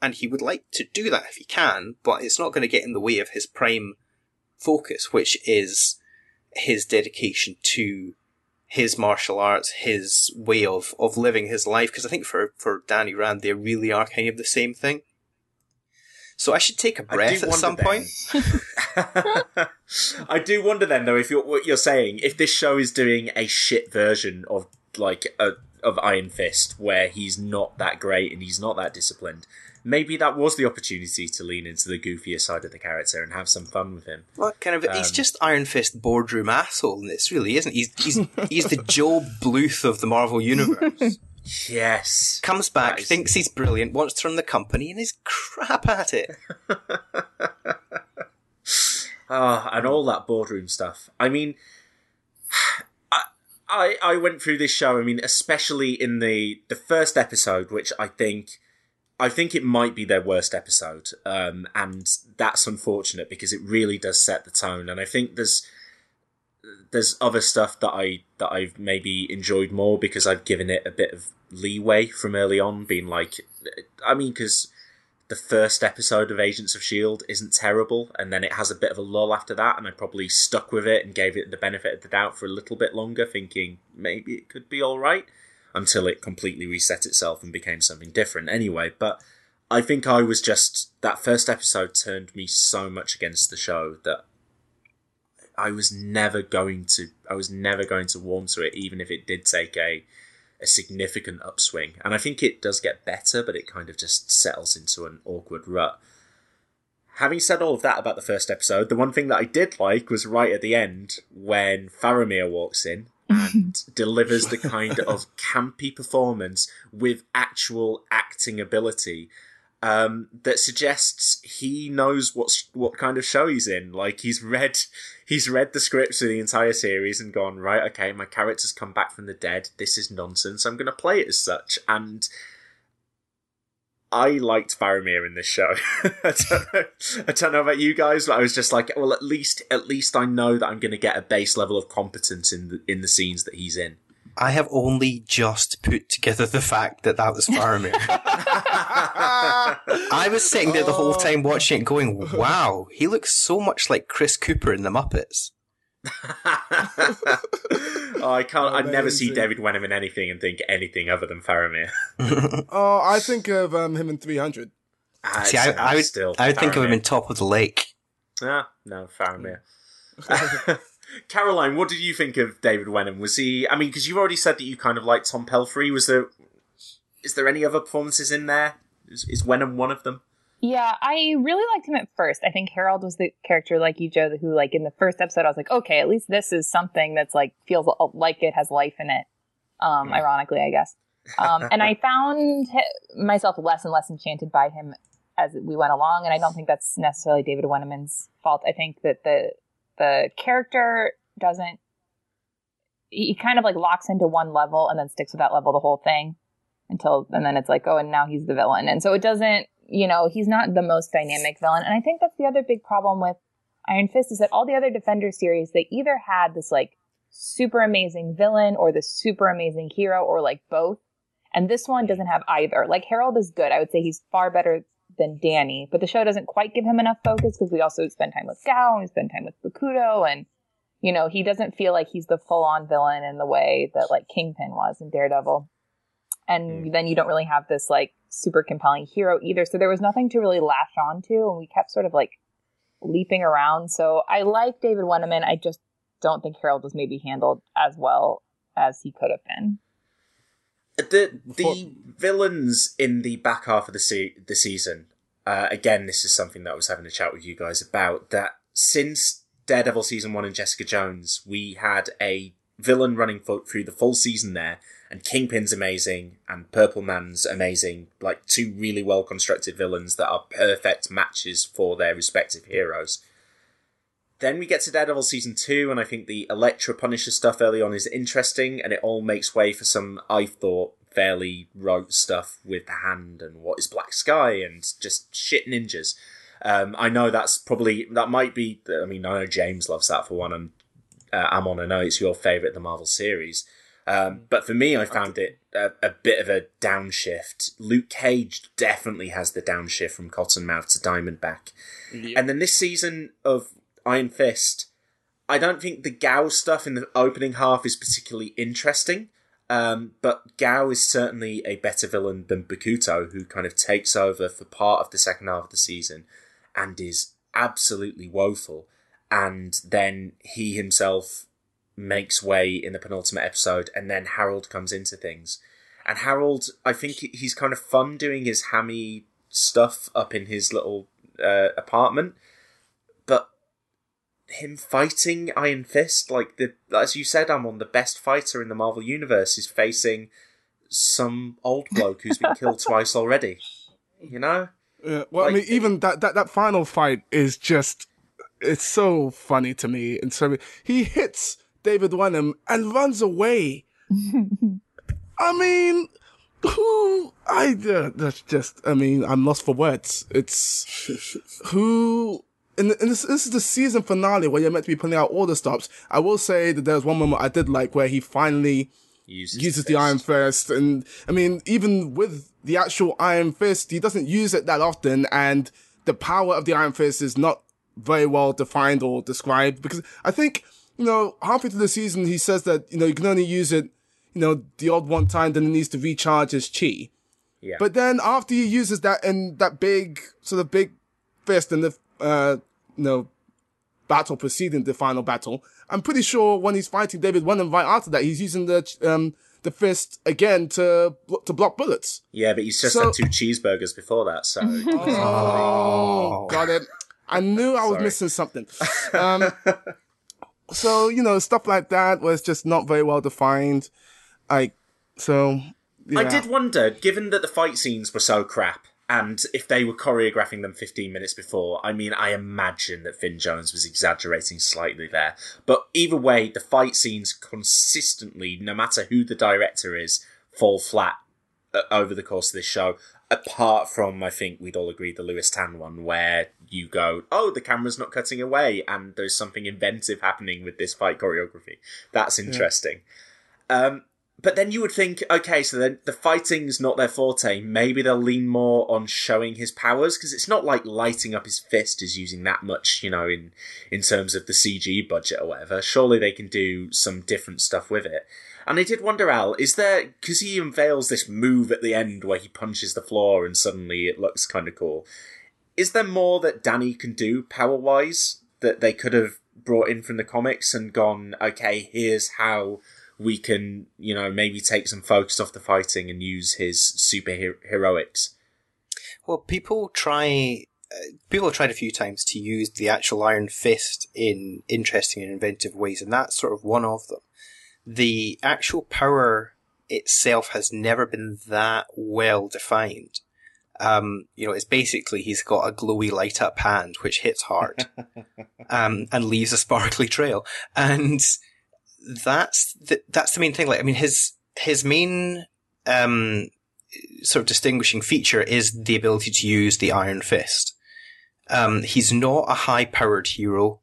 And he would like to do that if he can, but it's not going to get in the way of his prime focus, which is his dedication to his martial arts, his way of, of living his life. Because I think for, for Danny Rand, they really are kind of the same thing. So I should take a breath at some then. point. I do wonder then, though, if you're, what you're saying, if this show is doing a shit version of like a, of Iron Fist, where he's not that great and he's not that disciplined, maybe that was the opportunity to lean into the goofier side of the character and have some fun with him. What kind of? he's Um, just Iron Fist boardroom asshole in this, really, isn't he? He's he's, he's the Gob Bluth of the Marvel universe. Yes. Comes back, is- thinks he's brilliant, wants to run the company, and is crap at it. Ah, and all that boardroom stuff. I mean, I, I went through this show. I mean, especially in the the first episode, which I think I think it might be their worst episode, um, and that's unfortunate because it really does set the tone. And I think there's there's other stuff that I that I've maybe enjoyed more because I've given it a bit of leeway from early on, being like, I mean, because the first episode of Agents of Shield isn't terrible, and then it has a bit of a lull after that, and I probably stuck with it and gave it the benefit of the doubt for a little bit longer, thinking maybe it could be all right, until it completely reset itself and became something different. Anyway, but I think I was just that first episode turned me so much against the show that I was never going to I was never going to warm to it, even if it did take a a significant upswing. And I think it does get better, but it kind of just settles into an awkward rut. Having said all of that about the first episode, the one thing that I did like was right at the end when Faramir walks in and delivers the kind of campy performance with actual acting ability um, that suggests he knows what's what kind of show he's in. Like he's read he's read the scripts for the entire series and gone right. Okay, my character's come back from the dead. This is nonsense. I'm going to play it as such. And I liked Faramir in this show. I, don't know, I don't know about you guys, but I was just like, well, at least at least I know that I'm going to get a base level of competence in the in the scenes that he's in. I have only just put together the fact that that was Faramir. I was sitting there the whole time watching it going, wow, he looks so much like Chris Cooper in The Muppets. oh, I can't. I'd never see David Wenham in anything and think anything other than Faramir. Oh, I think of um, him in 300. Ah, See, it's- I, I would, still I would think of him in Top of the Lake. Ah, no, Faramir. Caroline, what did you think of David Wenham? Was he? I mean, because you've already said that you kind of liked Tom Pelphrey. Was there? Is there any other performances in there? Is, is Wenham one of them? Yeah, I really liked him at first. I think Harold was the character like you, Joe, who like in the first episode, I was like, okay, at least this is something that's like feels like it has life in it. Um, ironically, I guess. Um, and I found myself less and less enchanted by him as we went along, and I don't think that's necessarily David Wenham's fault. I think that the the character doesn't. He he kind of like locks into one level and then sticks with that level the whole thing until and then it's like oh and now he's the villain and so it doesn't you know he's not the most dynamic villain and i think that's the other big problem with iron fist is that all the other defender series they either had this like super amazing villain or the super amazing hero or like both And this one doesn't have either. Like Harold is good. I would say he's far better than Danny, but the show doesn't quite give him enough focus because we also spend time with Gao and we spend time with Bakuto and you know, he doesn't feel like he's the full on villain in the way that like Kingpin was in Daredevil. And mm. then you don't really have this like super compelling hero either. So there was nothing to really latch on to and we kept sort of like leaping around. So I like David Wenham. I just don't think Harold was maybe handled as well as he could have been. The the villains in the back half of the se- the season. Uh, again, this is something that I was having a chat with you guys about. That since Daredevil season one and Jessica Jones, we had a villain running through the full season there, and Kingpin's amazing and Purple Man's amazing. Like two really well constructed villains that are perfect matches for their respective heroes. Then we get to Daredevil season two, and I think the Elektra Punisher stuff early on is interesting, and it all makes way for some, I thought, fairly rote stuff with the hand and what is Black Sky and just shit ninjas. Um, I know that's probably that might be. I mean, I know James loves that for one, and uh, Amon, I know it's your favorite of the Marvel series. Um, but for me, I found it a, a, bit of a downshift. Luke Cage definitely has the downshift from Cottonmouth to Diamondback. Yep. And then this season of Iron Fist, I don't think the Gao stuff in the opening half is particularly interesting. Um, but Gao is certainly a better villain than Bakuto, who kind of takes over for part of the second half of the season and is absolutely woeful. And then he himself makes way in the penultimate episode, and then Harold comes into things. And Harold, I think he's kind of fun doing his hammy stuff up in his little uh, apartment, but him fighting Iron Fist, like the as you said, Amon the best fighter in the Marvel universe, is facing some old bloke who's been killed twice already. You know. Yeah, well, like, I mean, even that, that that final fight is just it's so funny to me. And so he hits David Wenham and runs away. I mean, who? I uh, that's just. I mean, I'm lost for words. It's who. And, and this, this, is the season finale where you're meant to be putting out all the stops. I will say that there's one moment I did like where he finally uses, uses the Iron Fist. And I mean, even with the actual Iron Fist, he doesn't use it that often. And the power of the Iron Fist is not very well defined or described because I think you know, halfway through the season, he says that, you know, you can only use it, you know, the odd one time, then it needs to recharge his chi. Yeah. But then after he uses that in that big, sort of big fist in the, uh, you know, battle preceding the final battle, I'm pretty sure when he's fighting David Wenham right after that, he's using the, um, the fist again to to block bullets. Yeah, but he's just so, had two cheeseburgers before that, so. oh, got it. I knew I was Sorry. missing something. Um, so you know stuff like that was just not very well defined. Like so. Yeah. I did wonder, given that the fight scenes were so crap, and if they were choreographing them 15 minutes before, I mean, I imagine that Finn Jones was exaggerating slightly there. But either way, the fight scenes consistently, no matter who the director is, fall flat over the course of this show apart from I think we'd all agree the Lewis Tan one where you go, oh, the camera's not cutting away, and there's something inventive happening with this fight choreography. That's interesting. Yeah. Um, but then you would think, okay, so then the fighting's not their forte. Maybe they'll lean more on showing his powers because it's not like lighting up his fist is using that much, you know, in in terms of the CG budget or whatever. Surely they can do some different stuff with it. And I did wonder, Al, is there because he unveils this move at the end where he punches the floor and suddenly it looks kind of cool. Is there more that Danny can do power wise that they could have brought in from the comics and gone, okay, here's how we can, you know, maybe take some focus off the fighting and use his super heroics? Well, people try. Uh, people have tried a few times to use the actual Iron Fist in interesting and inventive ways, and that's sort of one of them the actual power itself has never been that well defined. Um, you know, it's basically he's got a glowy light up hand which hits hard, um, and leaves a sparkly trail. And that's the, that's the main thing. Like, I mean, his, his main, um, sort of distinguishing feature is the ability to use the Iron Fist. Um, he's not a high powered hero.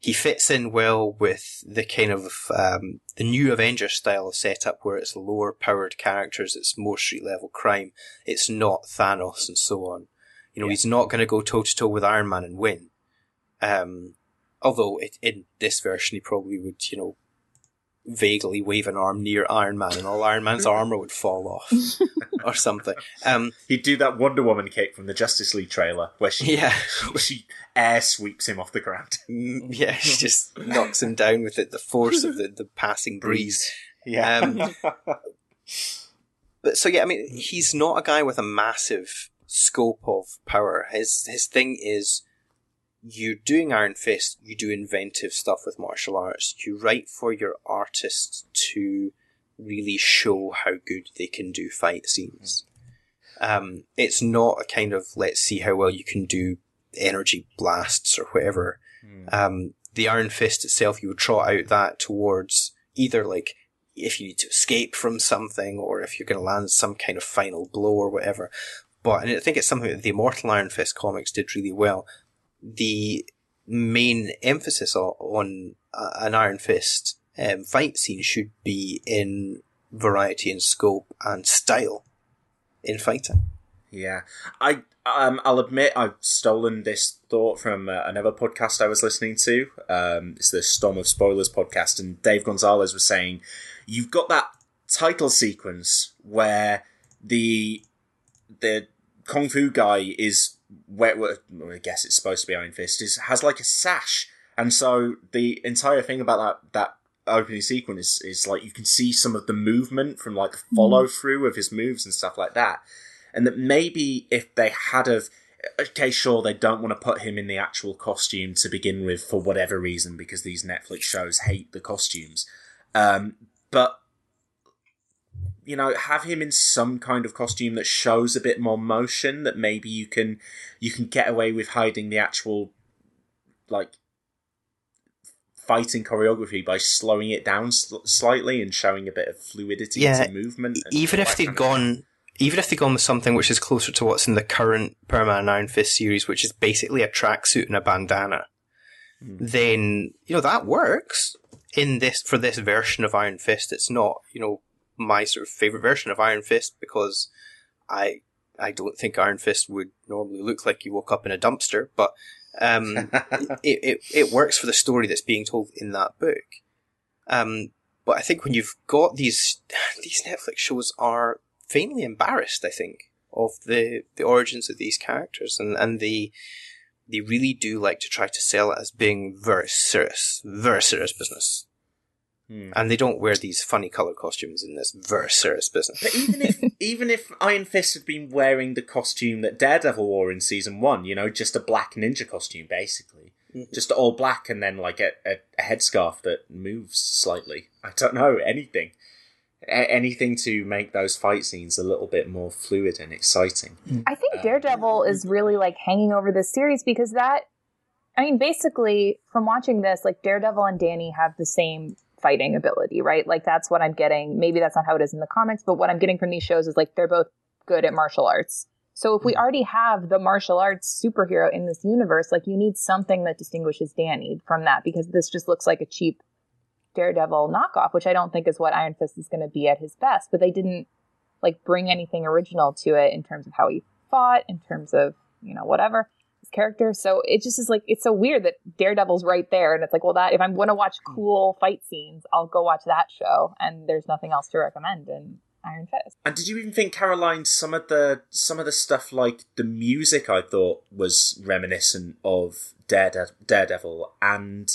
He fits in well with the kind of um, the new Avengers style of setup where it's lower powered characters, it's more street level crime, it's not Thanos and so on. You know, yeah. he's not going to go toe to toe with Iron Man and win. Um, although it, in this version he probably would, you know, vaguely wave an arm near Iron Man and all Iron Man's armor would fall off or something. Um, He'd do that Wonder Woman kick from the Justice League trailer where she, yeah. where she air sweeps him off the ground. Mm, yeah, she just knocks him down with it, the force of the, the passing breeze. Yeah. Um, but so yeah, I mean, he's not a guy with a massive scope of power. His his thing is you're doing Iron Fist, you do inventive stuff with martial arts. You write for your artists to really show how good they can do fight scenes. Um, it's not a kind of let's see how well you can do energy blasts or whatever. Mm. Um, the Iron Fist itself, you would trot out that towards either like if you need to escape from something or if you're going to land some kind of final blow or whatever. But and I think it's something that the Immortal Iron Fist comics did really well the main emphasis on, an Iron Fist um, fight scene should be in variety and scope and style in fighting. Yeah, I um, I'll admit I've stolen this thought from uh, another podcast I was listening to. Um, it's the Storm of Spoilers podcast, and Dave Gonzalez was saying you've got that title sequence where the the kung fu guy is where, I guess it's supposed to be Iron Fist is has like a sash, and so the entire thing about that that opening sequence is, is like you can see some of the movement from like the follow through of his moves and stuff like that, and that maybe if they had of okay, sure, they don't want to put him in the actual costume to begin with for whatever reason because these Netflix shows hate the costumes. Um, but you know have him in some kind of costume that shows a bit more motion that maybe you can you can get away with hiding the actual like fighting choreography by slowing it down sl- slightly and showing a bit of fluidity yeah, to movement even if they'd gone even if they'd gone with something which is closer to what's in the current Power Man Iron Fist series, which is basically a tracksuit and a bandana, mm. then you know that works in this for this version of Iron Fist. It's not you know my sort of favorite version of Iron Fist because I I don't think Iron Fist would normally look like you woke up in a dumpster, but um, it, it it works for the story that's being told in that book. Um, but I think when you've got these these Netflix shows are faintly embarrassed, I think, of the the origins of these characters, and and the they really do like to try to sell it as being very serious, very serious business. Hmm. And they don't wear these funny color costumes in this very serious business. But even if even if Iron Fist had been wearing the costume that Daredevil wore in season one, you know, just a black ninja costume, basically, mm-hmm. just all black, and then like a, a, a, headscarf that moves slightly. I don't know anything, a- anything to make those fight scenes a little bit more fluid and exciting. I think um, Daredevil is really like hanging over this series because that. I mean, basically, from watching this, like Daredevil and Danny have the same fighting ability, right? Like that's what I'm getting. Maybe that's not how it is in the comics, but what I'm getting from these shows is like they're both good at martial arts. So if we hmm. already have the martial arts superhero in this universe, like you need something that distinguishes Danny from that because this just looks like a cheap Daredevil knockoff, which I don't think is what Iron Fist is going to be at his best. But they didn't like bring anything original to it in terms of how he fought, in terms of you know whatever character. So it just is like it's so weird that Daredevil's right there, and it's like, well, that if I'm going to watch hmm. cool fight scenes, I'll go watch that show, and there's nothing else to recommend in Iron Fist. And did you even think, Caroline, some of the some of the stuff like the music I thought was reminiscent of Darede- Daredevil, and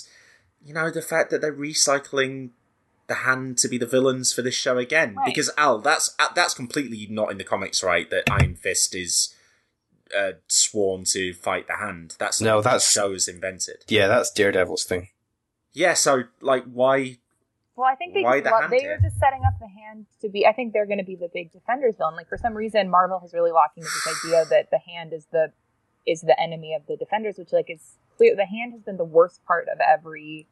you know the fact that they're recycling the hand to be the villains for this show again right. because Al, that's that's completely not in the comics, right? That Iron Fist is uh, sworn to fight the hand. That's no, that's show's invented. Yeah, that's Daredevil's thing. Yeah, so like, why? Well, I think they why just, the they were just setting up the hand to be. I think they're going to be the big defenders villain. Like for some reason, Marvel has really locked into this idea that the hand is the is the enemy of the defenders, which like is clear. The hand has been the worst part of every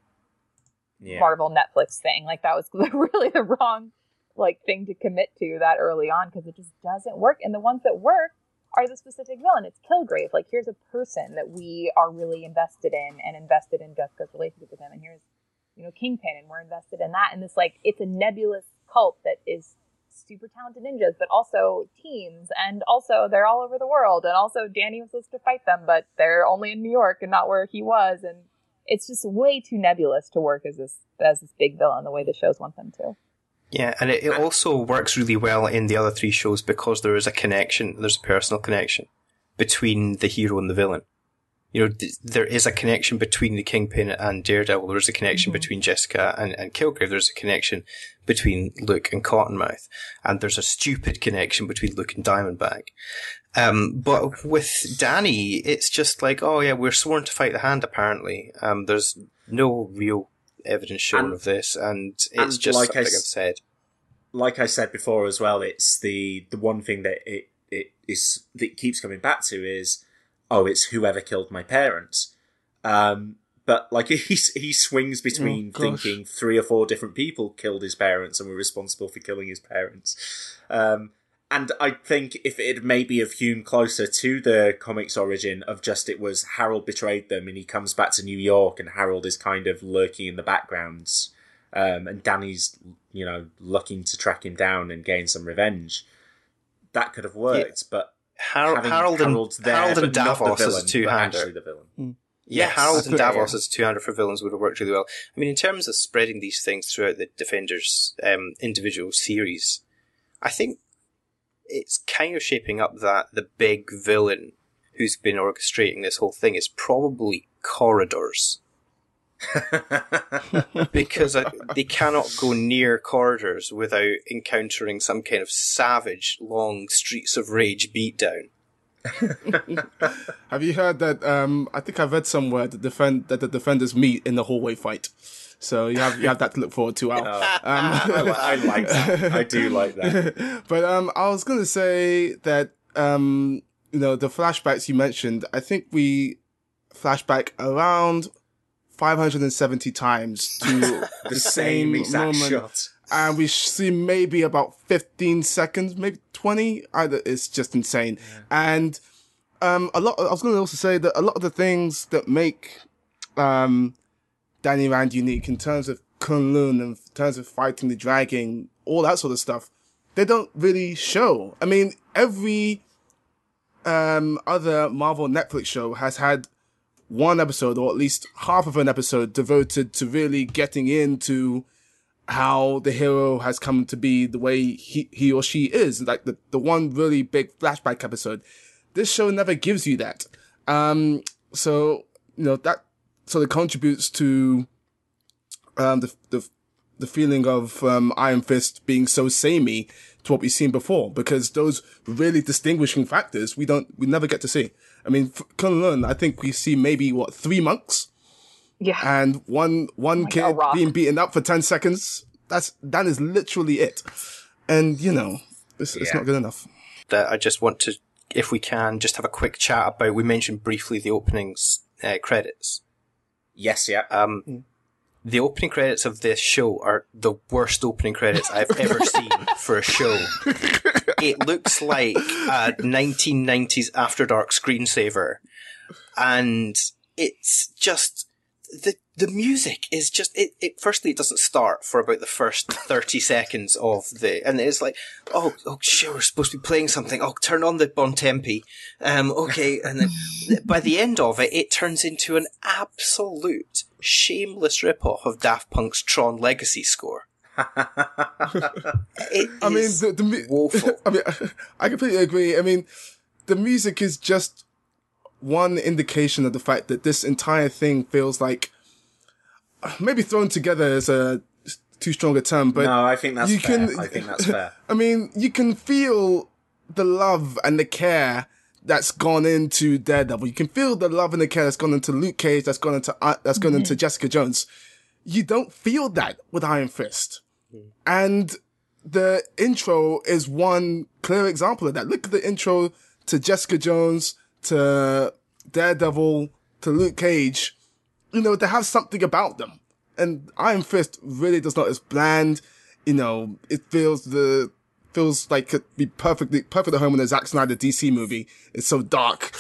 yeah. Marvel Netflix thing. Like that was really the wrong like thing to commit to that early on because it just doesn't work. And the ones that work are the specific villain. It's Kilgrave. Like here's a person that we are really invested in and invested in Jessica's relationship with him. And here's, you know, Kingpin and we're invested in that. And this like it's a nebulous cult that is super talented ninjas, but also teams, and also they're all over the world. And also Danny was supposed to fight them, but they're only in New York and not where he was. And it's just way too nebulous to work as this as this big villain the way the shows want them to. Yeah, and it, it also works really well in the other three shows because there is a connection, there's a personal connection between the hero and the villain. You know, th- there is a connection between the Kingpin and Daredevil. There's a connection Mhm. between Jessica and, and Kilgrave. There's a connection between Luke and Cottonmouth. And there's a stupid connection between Luke and Diamondback. Um, but with Danny, it's just like, oh yeah, we're sworn to fight the hand apparently. Um, there's no real evidence shown And- of this, and it's and just like I I've said. like I said before as well, it's the the one thing that it it is that keeps coming back to is oh, it's whoever killed my parents. Um, but like he he swings between Oh, thinking three or four different people killed his parents and were responsible for killing his parents. Um, and I think if it maybe have hewn closer to the comics origin of just it was Harold betrayed them and he comes back to New York and Harold is kind of lurking in the backgrounds um, and Danny's you know looking to track him down and gain some revenge. That could have worked, but Har- having Harold and there, Harold and but the Davos as villain, a two but hander. actually the villain. Yeah, Yes, Harold and yeah. Davos as a two-hander for villains would have worked really well. I mean, in terms of spreading these things throughout the Defenders um, individual series, I think it's kind of shaping up that the big villain who's been orchestrating this whole thing is probably Corridors. because uh, they cannot go near corridors without encountering some kind of savage, long Streets of Rage beatdown. Have you heard that? Um, I think I've read somewhere that defend that the defenders meet in the hallway fight. So you have you have that to look forward to. Al. Um, I, I like that. I do like that. but um, I was gonna say that um, you know, the flashbacks you mentioned. I think we flashback around 570 times to The same exact moment, shot. and we see maybe about 15 seconds, maybe 20. Either it's just insane, and um, a lot. I was going to also say that a lot of the things that make um, Danny Rand unique in terms of Kunlun and in terms of fighting the dragon, all that sort of stuff, they don't really show. I mean, every um, other Marvel Netflix show has had one episode or at least half of an episode devoted to really getting into how the hero has come to be the way he, he or she is. Like the, the one really big flashback episode. This show never gives you that. Um, so, you know, that sort of contributes to, um, the, the, the feeling of, um, Iron Fist being so samey to what we've seen before, because those really distinguishing factors we don't, we never get to see. I mean, for Kunlun, I think we see maybe what, three monks? Yeah. and one one Like kid being beaten up for 10 seconds that's that is literally it and you know it's, it's not good enough that I just want to, if we can, just have a quick chat about. We mentioned briefly the openings uh, credits. Yes, yeah. Um, the opening credits of this show are the worst opening credits I've ever seen for a show. It looks like a 1990s After Dark screensaver, and it's just the the music is just it, it firstly it doesn't start for about the first 30 seconds of the and it's like oh oh shit we're supposed to be playing something. Oh turn on the Bontempi um okay and then by the end of it it turns into an absolute shameless rip-off of Daft Punk's Tron Legacy score. It i mean the, the woeful i mean i completely agree. I mean the music is just one indication of the fact that this entire thing feels like maybe thrown together as a too strong a term but no, I think that's you fair. can- I think that's fair. I mean, you can feel the love and the care that's gone into Daredevil. You can feel the love and the care that's gone into Luke Cage, that's gone into uh, that's gone into Jessica Jones. You don't feel that with Iron Fist, and the intro is one clear example of that. Look at the intro to Jessica Jones, to Daredevil, to Luke Cage. You know, they have something about them. And Iron Fist really does not. It's bland. You know, it feels the feels like could be perfectly perfect at home in a Zack Snyder DC movie. It's so dark,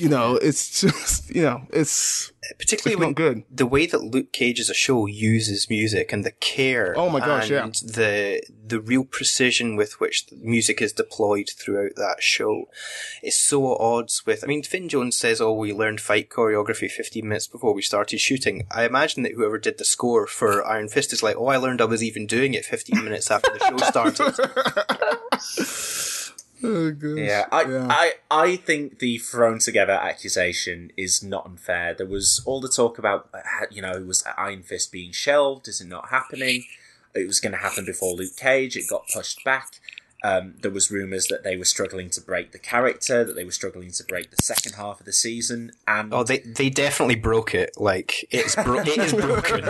you know. It's just you know, it's particularly it's not good. The way that Luke Cage as a show uses music and the care. Oh my gosh, and yeah. The the real precision with which the music is deployed throughout that show is so at odds with. I mean, Finn Jones says, "Oh, we learned fight choreography 15 minutes before we started shooting." I imagine that whoever did the score for Iron Fist is like, "Oh, I learned I was even doing it 15 minutes after the show started." Oh. Yeah, I, I, I think the thrown together accusation is not unfair. There was all the talk about, uh, you know, was Iron Fist being shelved? Is it not happening? It was going to happen before Luke Cage. It got pushed back. Um, there was rumors that they were struggling to break the character, that they were struggling to break the second half of the season, and oh, they they definitely broke it. Like it's bro- it is broken.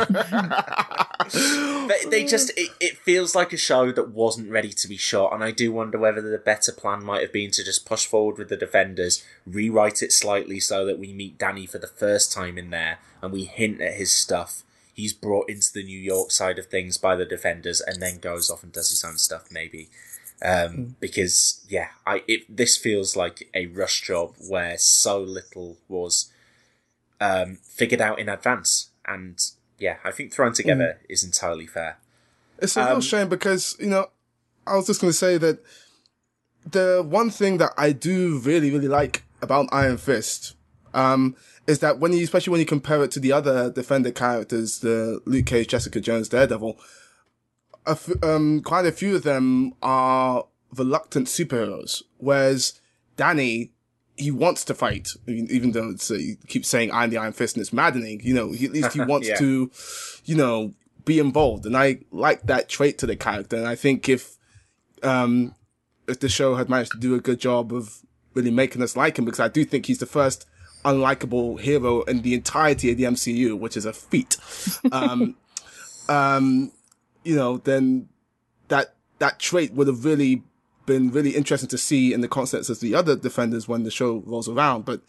but they just it, it feels like a show that wasn't ready to be shot, and I do wonder whether the better plan might have been to just push forward with the defenders, rewrite it slightly so that we meet Danny for the first time in there, and we hint at his stuff. He's brought into the New York side of things by the defenders, and then goes off and does his own stuff, maybe. Um, Hmm. because yeah, I it this feels like a rush job where so little was um, figured out in advance, and yeah, I think thrown together Hmm. is entirely fair. It's a real Um, shame because, you know, I was just going to say that the one thing that I do really, really like about Iron Fist, um, is that when you, especially when you compare it to the other Defender characters, the Luke Cage, Jessica Jones, Daredevil, a f- um, quite a few of them are reluctant superheroes, whereas Danny, he wants to fight, even though it's, uh, he keeps saying I'm the Iron Fist and it's maddening. You know, he, at least he wants Yeah. to, you know, be involved, and I like that trait to the character. And I think if, um, if the show had managed to do a good job of really making us like him, because I do think he's the first unlikable hero in the entirety of the MCU, which is a feat. Um, um, you know, then that that trait would have really been really interesting to see in the concepts of the other defenders when the show rolls around. But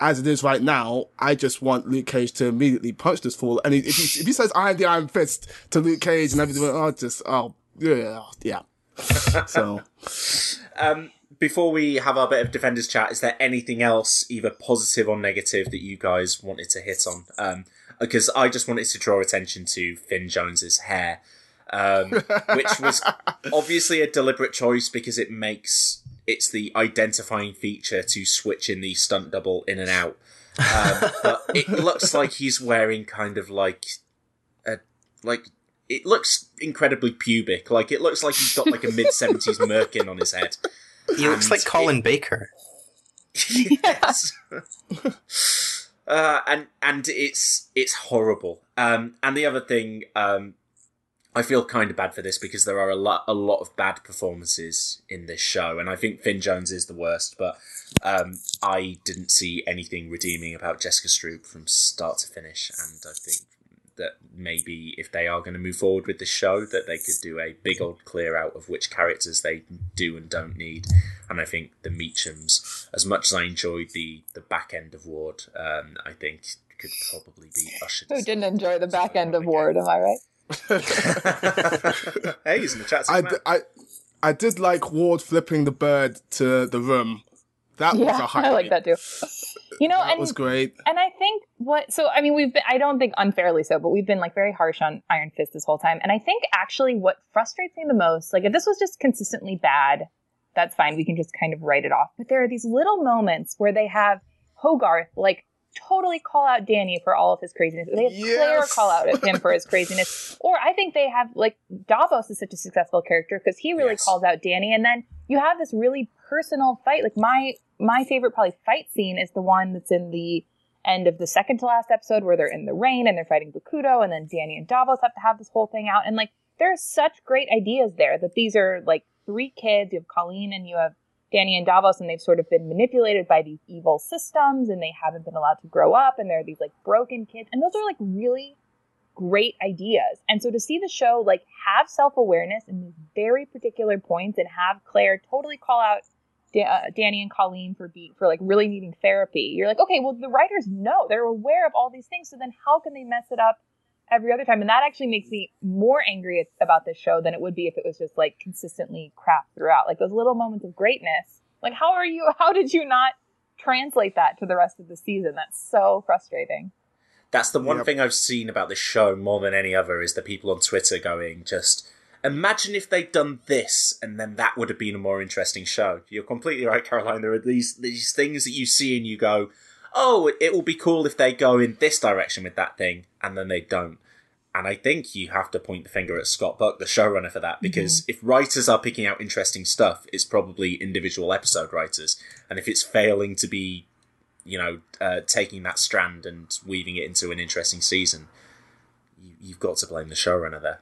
as it is right now, I just want Luke Cage to immediately punch this fool. And if he, if he says "I am the Iron Fist" to Luke Cage and everything, oh, just oh yeah, yeah. so Um, before we have our bit of defenders chat, is there anything else, either positive or negative, that you guys wanted to hit on? Um, because I just wanted to draw attention to Finn Jones's hair, um, which was obviously a deliberate choice because it makes it's the identifying feature to switch in the stunt double in and out. Um, but it looks like he's wearing kind of like a like it looks incredibly pubic. Like it looks like he's got like a mid seventies merkin on his head. He looks And like Colin Baker. yes. uh, and and it's it's horrible. Um, and the other thing, um, I feel kind of bad for this because there are a lot a lot of bad performances in this show, and I think Finn Jones is the worst. But um, I didn't see anything redeeming about Jessica Stroup from start to finish, and I think that maybe if they are going to move forward with the show, that they could do a big old clear out of which characters they do and don't need. And I think the Meachums, as much as I enjoyed the the back end of Ward, um, I think could probably be ushered. Who didn't enjoy the back end of Ward? Am I right? hey, he's in the chat. I, d- I I did like Ward flipping the bird to the room. That was a highlight. I like that too. You know, That and was great. And I think what, so I mean, we've been, I don't think unfairly so, but we've been like very harsh on Iron Fist this whole time. And I think actually what frustrates me the most, like if this was just consistently bad, that's fine. We can just kind of write it off. But there are these little moments where they have Hogarth like totally call out Danny for all of his craziness. They have Claire Yes. call out at him for his craziness. Or I think they have like Davos is such a successful character because he really Yes. calls out Danny. And then you have this really personal fight. Like my my favorite probably fight scene is the one that's in the end of the second to last episode where they're in the rain and they're fighting Bakuto and then Danny and Davos have to have this whole thing out. And like there's such great ideas there that these are like three kids. You have Colleen and you have Danny and Davos and they've sort of been manipulated by these evil systems and they haven't been allowed to grow up and they're these like broken kids. And those are like really great ideas. And so to see the show like have self-awareness in these very particular points and have Claire totally call out Da- uh, Danny and Colleen for be for like really needing therapy. You're like, okay, well the writers know they're aware of all these things. So then how can they mess it up every other time. And that actually makes me more angry about this show than it would be if it was just like consistently crap throughout. Like those little moments of greatness. Like, how are you, how did you not translate that to the rest of the season? That's so frustrating. That's the one Yep. thing I've seen about this show more than any other is the people on Twitter going just imagine if they'd done this and then that would have been a more interesting show. You're completely right, Caroline. There are these these things that you see and you go, Oh, it will be cool if they go in this direction with that thing and then they don't. And I think you have to point the finger at Scott Buck, the showrunner, for that, because if writers are picking out interesting stuff, it's probably individual episode writers. And if it's failing to be you know, uh, taking that strand and weaving it into an interesting season, you, you've got to blame the showrunner there.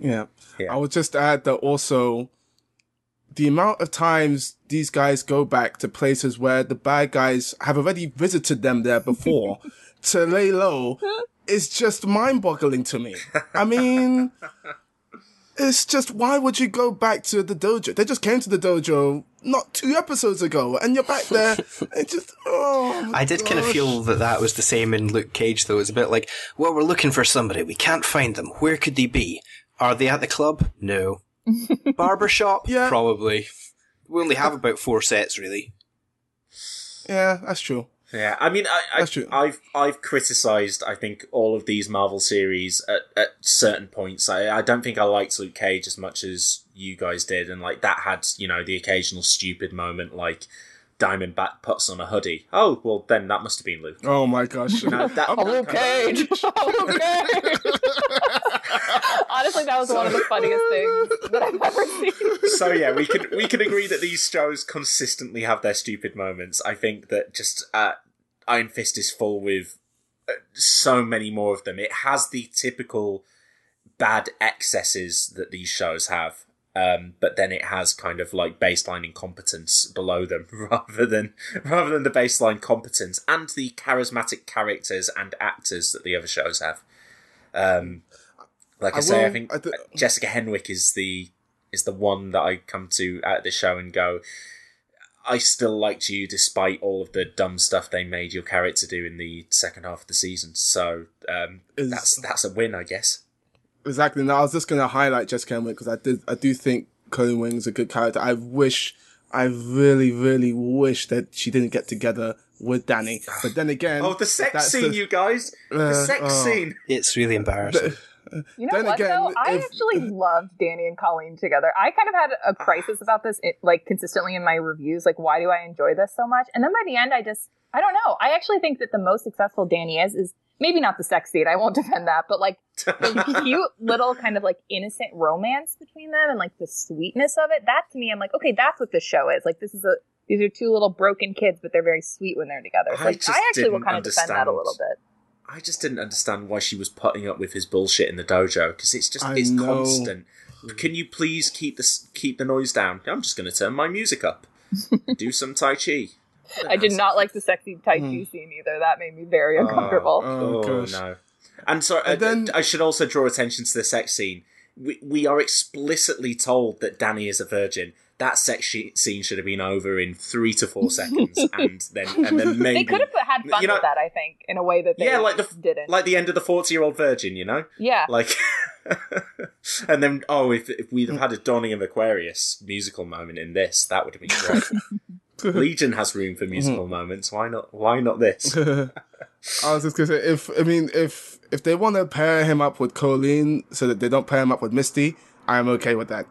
Yeah. Yeah. I would just add that also the amount of times these guys go back to places where the bad guys have already visited them there before to lay low is just mind boggling to me. I mean, it's just, why would you go back to the dojo? They just came to the dojo not two episodes ago and you're back there. It just, oh. I did kind of feel that that was the same in Luke Cage, though. It's a bit like, well, we're looking for somebody. We can't find them. Where could they be? Are they at the club? No. Barber shop? Yeah. Probably. We only have about four sets, really. Yeah, that's true. Yeah, I mean, I, I, That's true. I've I've criticised, I think, all of these Marvel series at, at certain points. I, I don't think I liked Luke Cage as much as you guys did, and like that had you know the occasional stupid moment, like Diamondback puts on a hoodie. Oh, well, then that must have been Luke. Oh my gosh. No, that, I'm- that kind of- Luke Cage. Honestly, that was one of the funniest things that I've ever seen. so yeah, we can we can agree that these shows consistently have their stupid moments. I think that just uh, Iron Fist is full with uh, so many more of them. It has the typical bad excesses that these shows have. Um, but then it has kind of like baseline incompetence below them rather than rather than the baseline competence and the charismatic characters and actors that the other shows have. Um, like I, I say, I think I th- Jessica Henwick is the is the one that I come to at the show and go. I still liked you despite all of the dumb stuff they made your character do in the second half of the season. So um, Is- that's that's a win, I guess. Exactly. Now I was just going to highlight Jessica Henwick because I did, I do think Colleen Wing's a good character. I wish, I really, really wish that she didn't get together with Danny. But then again, Oh, the sex scene, the- you guys! The Uh, sex oh. scene. It's really embarrassing. You know Then what again, though? I if- actually loved Danny and Colleen together. I kind of had a crisis about this, it, like consistently in my reviews. Like, why do I enjoy this so much? And then by the end, I just, I don't know. I actually think that the most successful Danny is is maybe not the sex scene. I won't defend that, but like the cute little kind of like innocent romance between them and like the sweetness of it. That to me, I'm like, okay, that's what this show is. Like, this is a these are two little broken kids, but they're very sweet when they're together. So, I like, just I actually will didn't kind of defend that a understand. little bit. I just didn't understand why she was putting up with his bullshit in the dojo because it's just I it's know. constant. Can you please keep this keep the noise down? I'm just going to turn my music up. Do some tai chi. I did not like the sexy Tai Chi scene either. That made me very uncomfortable. Oh, Oh, gosh. no! And so And uh, then- I should also draw attention to the sex scene. We, we are explicitly told that Danny is a virgin. That sex she- scene should have been over in three to four seconds, and then and then maybe they could have had fun you know- with that, I think, in a way that they yeah, like the didn't. like the end of the forty year old virgin, you know. yeah, Like, and then oh, if if we'd have had a Dawning of Aquarius musical moment in this, that would have been great. Legion has room for musical moments. Why not? Why not this? I was just gonna say, if I mean, if if they want to pair him up with Colleen so that they don't pair him up with Misty, I'm okay with that.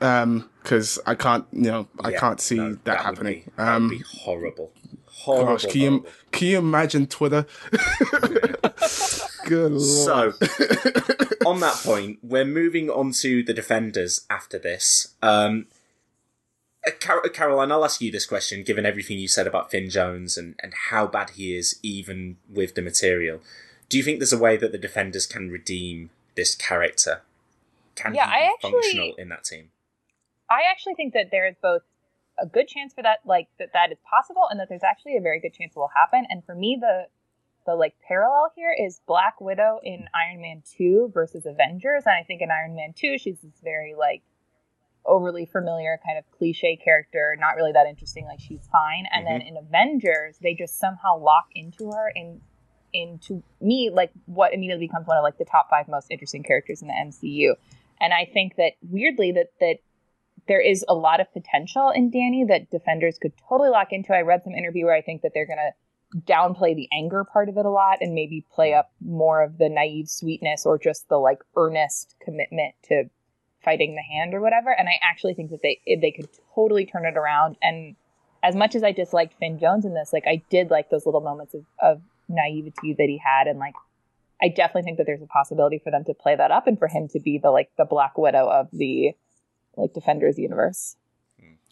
Um, because I can't, you know, I Yeah, can't see no, that, would happening. be- um, be horrible. Horrible. gosh, can you can you imagine Twitter? Good lord. So, on that point, we're moving on to the defenders after this. Um, Car- uh, Caroline, I'll ask you this question, given everything you said about Finn Jones and, and how bad he is, even with the material. Do you think there's a way that the defenders can redeem this character? Can Yeah, he I be actually- functional in that team? I actually think that there is both a good chance for that, like that that is possible, and that there's actually a very good chance it will happen. And for me, the the like parallel here is Black Widow in Iron Man Two versus Avengers, and I think in Iron Man Two she's this very like overly familiar kind of cliche character, not really that interesting. Like she's fine, and then mm-hmm. in Avengers they just somehow lock into her in into me like what immediately becomes one of like the top five most interesting characters in the MCU. And I think that weirdly that that there is a lot of potential in Danny that defenders could totally lock into. I read some interview where I think that they're gonna downplay the anger part of it a lot and maybe play up more of the naive sweetness or just the like earnest commitment to fighting the hand or whatever. And I actually think that they they could totally turn it around. And as much as I disliked Finn Jones in this, like I did like those little moments of, of naivety that he had and like I definitely think that there's a possibility for them to play that up and for him to be the like the Black Widow of the like Defenders universe.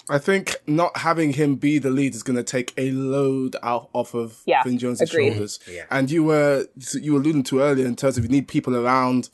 I think not having him be the lead is going to take a load out off of Yeah, Finn Jones' agreed. shoulders. Yeah. And you were you were alluding to earlier in terms of you need people around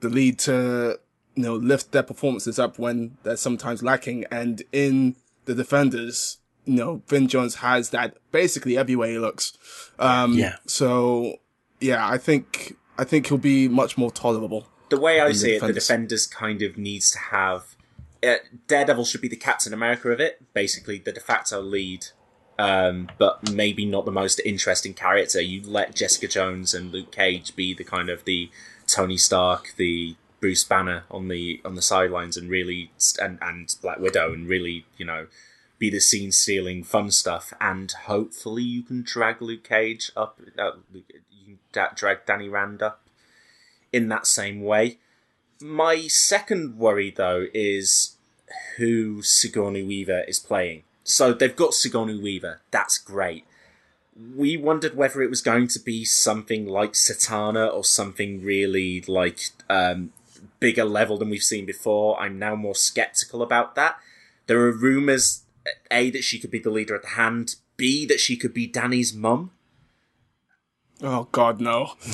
the lead to you know lift their performances up when they're sometimes lacking. And in the defenders, you know, Finn Jones has that basically everywhere he looks. Um, Yeah. So yeah, I think I think he'll be much more tolerable. the way I in the see it, the defenders. defenders kind of needs to have uh, Daredevil should be the Captain America of it, basically the de facto lead, um, but maybe not the most interesting character. You let Jessica Jones and Luke Cage be the kind of the Tony Stark, the Bruce Banner on the on the sidelines, and really and and Black Widow, and really you know be the scene stealing fun stuff, and hopefully you can drag Luke Cage up, uh, you can drag Danny Rand up in that same way. My second worry, though, is who Sigourney Weaver is playing. So they've got Sigourney Weaver. That's great. We wondered whether it was going to be something like Satana or something really like um, bigger level than we've seen before. I'm now more skeptical about that. There are rumors, A, that she could be the leader at the hand, B, that she could be Danny's mum. Oh God, no.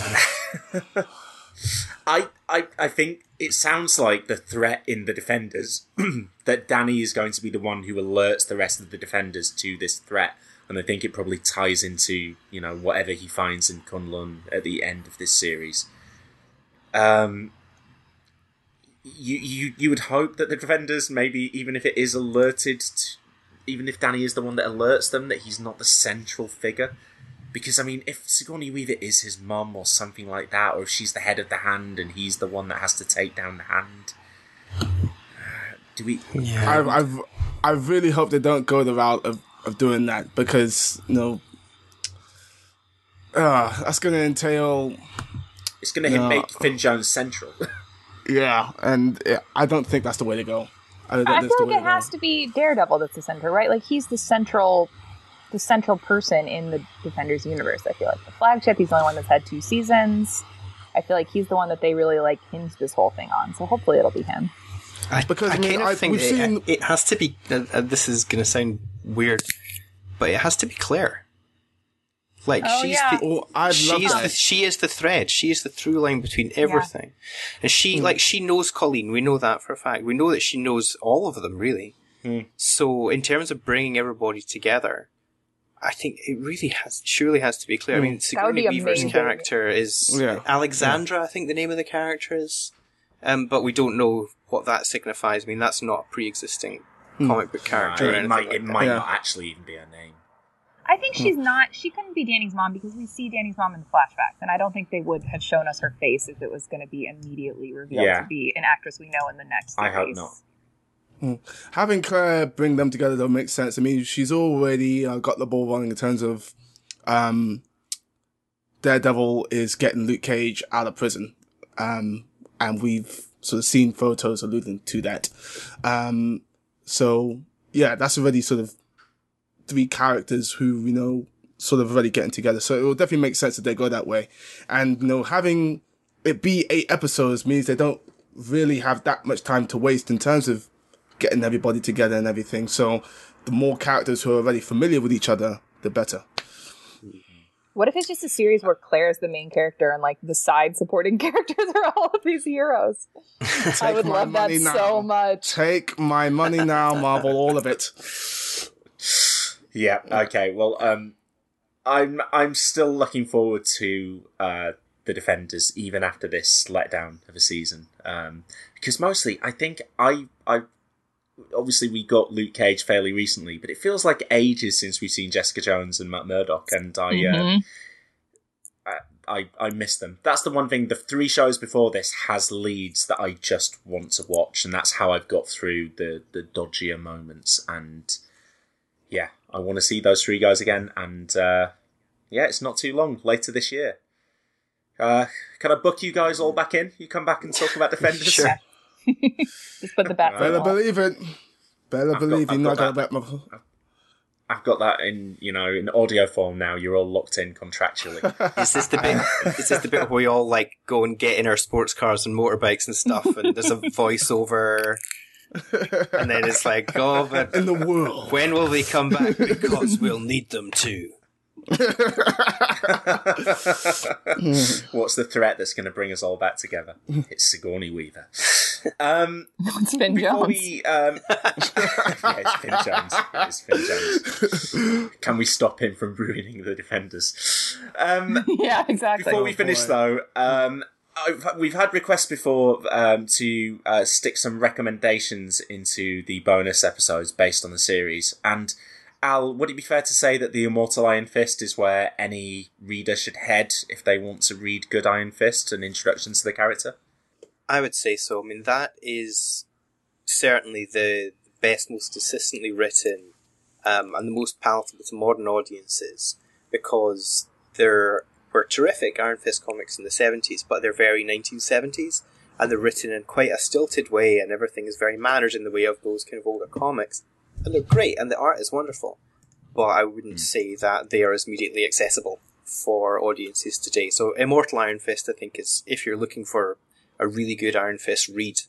I, I, I think it sounds like the threat in the defenders that Danny is going to be the one who alerts the rest of the defenders to this threat, and I think it probably ties into you know whatever he finds in K'un-Lun at the end of this series. Um, you you you would hope that the defenders maybe even if it is alerted, to, even if Danny is the one that alerts them, that he's not the central figure. Because I mean, if Sigourney Weaver is his mum or something like that, or if she's the head of the hand and he's the one that has to take down the hand, do we? yeah. I've, I've, I really hope they don't go the route of, of doing that because you know, uh, that's going to entail, It's going to No. make Finn Jones central. yeah, and I don't think that's the way to go. I, don't I feel like it to has to be Daredevil that's the center, right? Like he's the central, the central person in the Defenders universe. I feel like the flagship. He's the only one that's had two seasons. I feel like he's the one that they really like hinge this whole thing on. So hopefully it'll be him. I, Because, I I mean, kind of I- think it, seen- it has to be. Uh, uh, this is going to sound weird, but it has to be Claire. Like Oh, she's yeah. the Oh, I'd she love is that. the she is the thread. She is the through line between everything, and she hmm. like she knows Colleen. We know that for a fact. We know that she knows all of them really. Hmm. So in terms of bringing everybody together, I think it really has surely has to be Claire. I hmm. mean, would Sigourney be Weaver's amazing. character is Yeah. Alexandra. I think the name of the character is, um, but we don't know what that signifies. I mean, that's not a pre-existing comic book character. or it anything might, like it might not actually even be her name. I think she's not. She couldn't be Danny's mom because we see Danny's mom in the flashbacks, and I don't think they would have shown us her face if it was going to be immediately revealed Yeah. to be an actress we know in the next. I hope series. not. Having Claire bring them together though makes sense. I mean, she's already uh, got the ball rolling in terms of um, Daredevil is getting Luke Cage out of prison, um, and we've sort of seen photos alluding to that. Um, so yeah, that's already sort of three characters who you know sort of already getting together. So it will definitely make sense that they go that way, and you know having it be eight episodes means they don't really have that much time to waste in terms of getting everybody together and everything. So the more characters who are already familiar with each other, the better. What if it's just a series where Claire is the main character and like the side supporting characters are all of these heroes? I would love that now. so much. Take my money now, Marvel, all of it. Yeah. Okay. Well, um, I'm I'm still looking forward to uh, the defenders even after this letdown of a season. Um, because mostly I think I I obviously we got Luke Cage fairly recently, but it feels like ages since we've seen Jessica Jones and Matt Murdock, and I. Uh, Mhm. I, I, I miss them. That's the one thing. The three shows before this has leads that I just want to watch, and that's how I've got through the the dodgier moments. And yeah, I want to see those three guys again. And uh, yeah, it's not too long later this year. Uh, can I book you guys all back in? You come back and talk about Defenders. Sure. Just put the bet. Better believe it. Better I've believe got- you're I've not got gonna my. I've got that in you know in audio form now. You're all locked in contractually. Is this the bit? is this the bit where we all like go and get in our sports cars and motorbikes and stuff, and there's a voiceover, and then it's like, oh, but in the world. when will they come back? Because we'll need them to. What's the threat that's going to bring us all back together? It's Sigourney Weaver. Um, It's Finn before Jones. we, um, yeah, it's Finn Jones. It's Finn Jones. Can we stop him from ruining the defenders? Um, yeah, exactly. before we finish, though, um, I've, we've had requests before um, to uh, stick some recommendations into the bonus episodes based on the series. And Al, would it be fair to say that the Immortal Iron Fist is where any reader should head if they want to read good Iron Fist and introductions to the character? I would say so. I mean, that is certainly the best, most consistently written, um, and the most palatable to modern audiences because there were terrific Iron Fist comics in the 70s, but they're very 1970s, and they're written in quite a stilted way, and everything is very mannered in the way of those kind of older comics. And they're great, and the art is wonderful, but I wouldn't hmm. say that they are as immediately accessible for audiences today. So, Immortal Iron Fist, I think, is if you're looking for a really good Iron Fist read,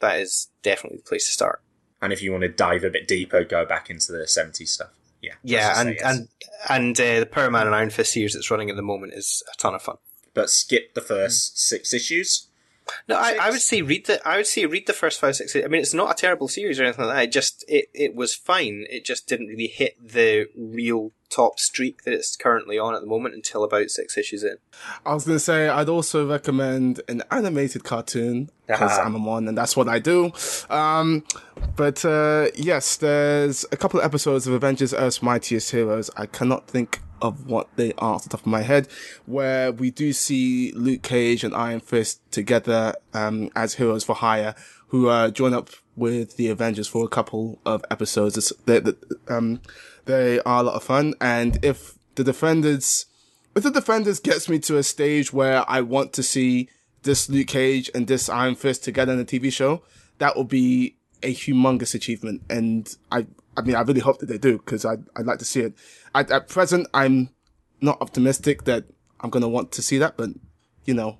that is definitely the place to start. And if you want to dive a bit deeper, go back into the 70s stuff. Yeah. Yeah, and yes. and and uh, the Power Man and Iron Fist series that's running at the moment is a ton of fun. But skip the first six issues. No, I, I would say read the I would say read the first five six. I mean, it's not a terrible series or anything like that. It just it, it was fine. It just didn't really hit the real top streak that it's currently on at the moment until about six issues in. I was gonna say I'd also recommend an animated cartoon because Ah. I'm a one and that's what I do. Um, but uh, yes, there's a couple of episodes of Avengers: Earth's Mightiest Heroes. I cannot think of what they are off the top of my head, where we do see Luke Cage and Iron Fist together um, as heroes for hire, who uh, join up with the Avengers for a couple of episodes. It's, they, they- um, they are a lot of fun, and if the Defenders if the defenders gets me to a stage where I want to see this Luke Cage and this Iron Fist together in a TV show, that will be a humongous achievement. And I, I mean, I really hope that they do because I, I'd like to see it. At, at present, I'm not optimistic that I'm going to want to see that, but you know,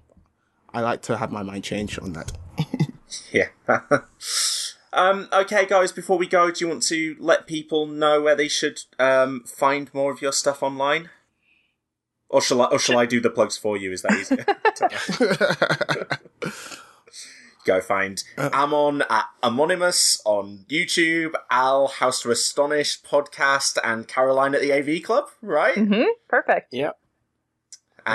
I like to have my mind change on that. Yeah. um, okay, guys, before we go, do you want to let people know where they should um, find more of your stuff online? Or shall I, or shall I do the plugs for you? Is that easier? Go find Amon at Amonimus on YouTube, Al House to Astonish podcast, and Caroline at the AV Club, right? hmm Perfect. Yeah.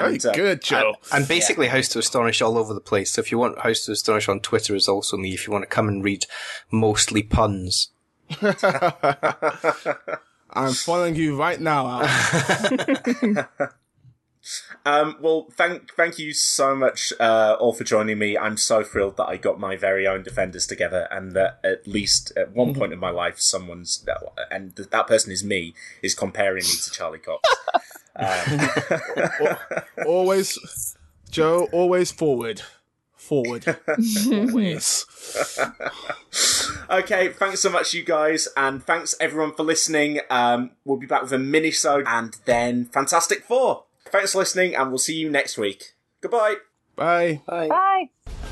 Very And, uh, good, Joe. And basically, House to Astonish all over the place. So if you want House to Astonish on Twitter, is also me. If you want to come and read mostly puns, I'm following you right now. Um, well, thank thank you so much uh, all for joining me. I'm so thrilled that I got my very own defenders together, and that at least at one point in my life, someone's and that person is me is comparing me to Charlie Cox. Um, always, Joe, always forward. Forward. always. okay, thanks so much, you guys, and thanks everyone for listening. Um, we'll be back with a mini-sode and then Fantastic Four. Thanks for listening, and we'll see you next week. Goodbye. Bye. Bye. Bye.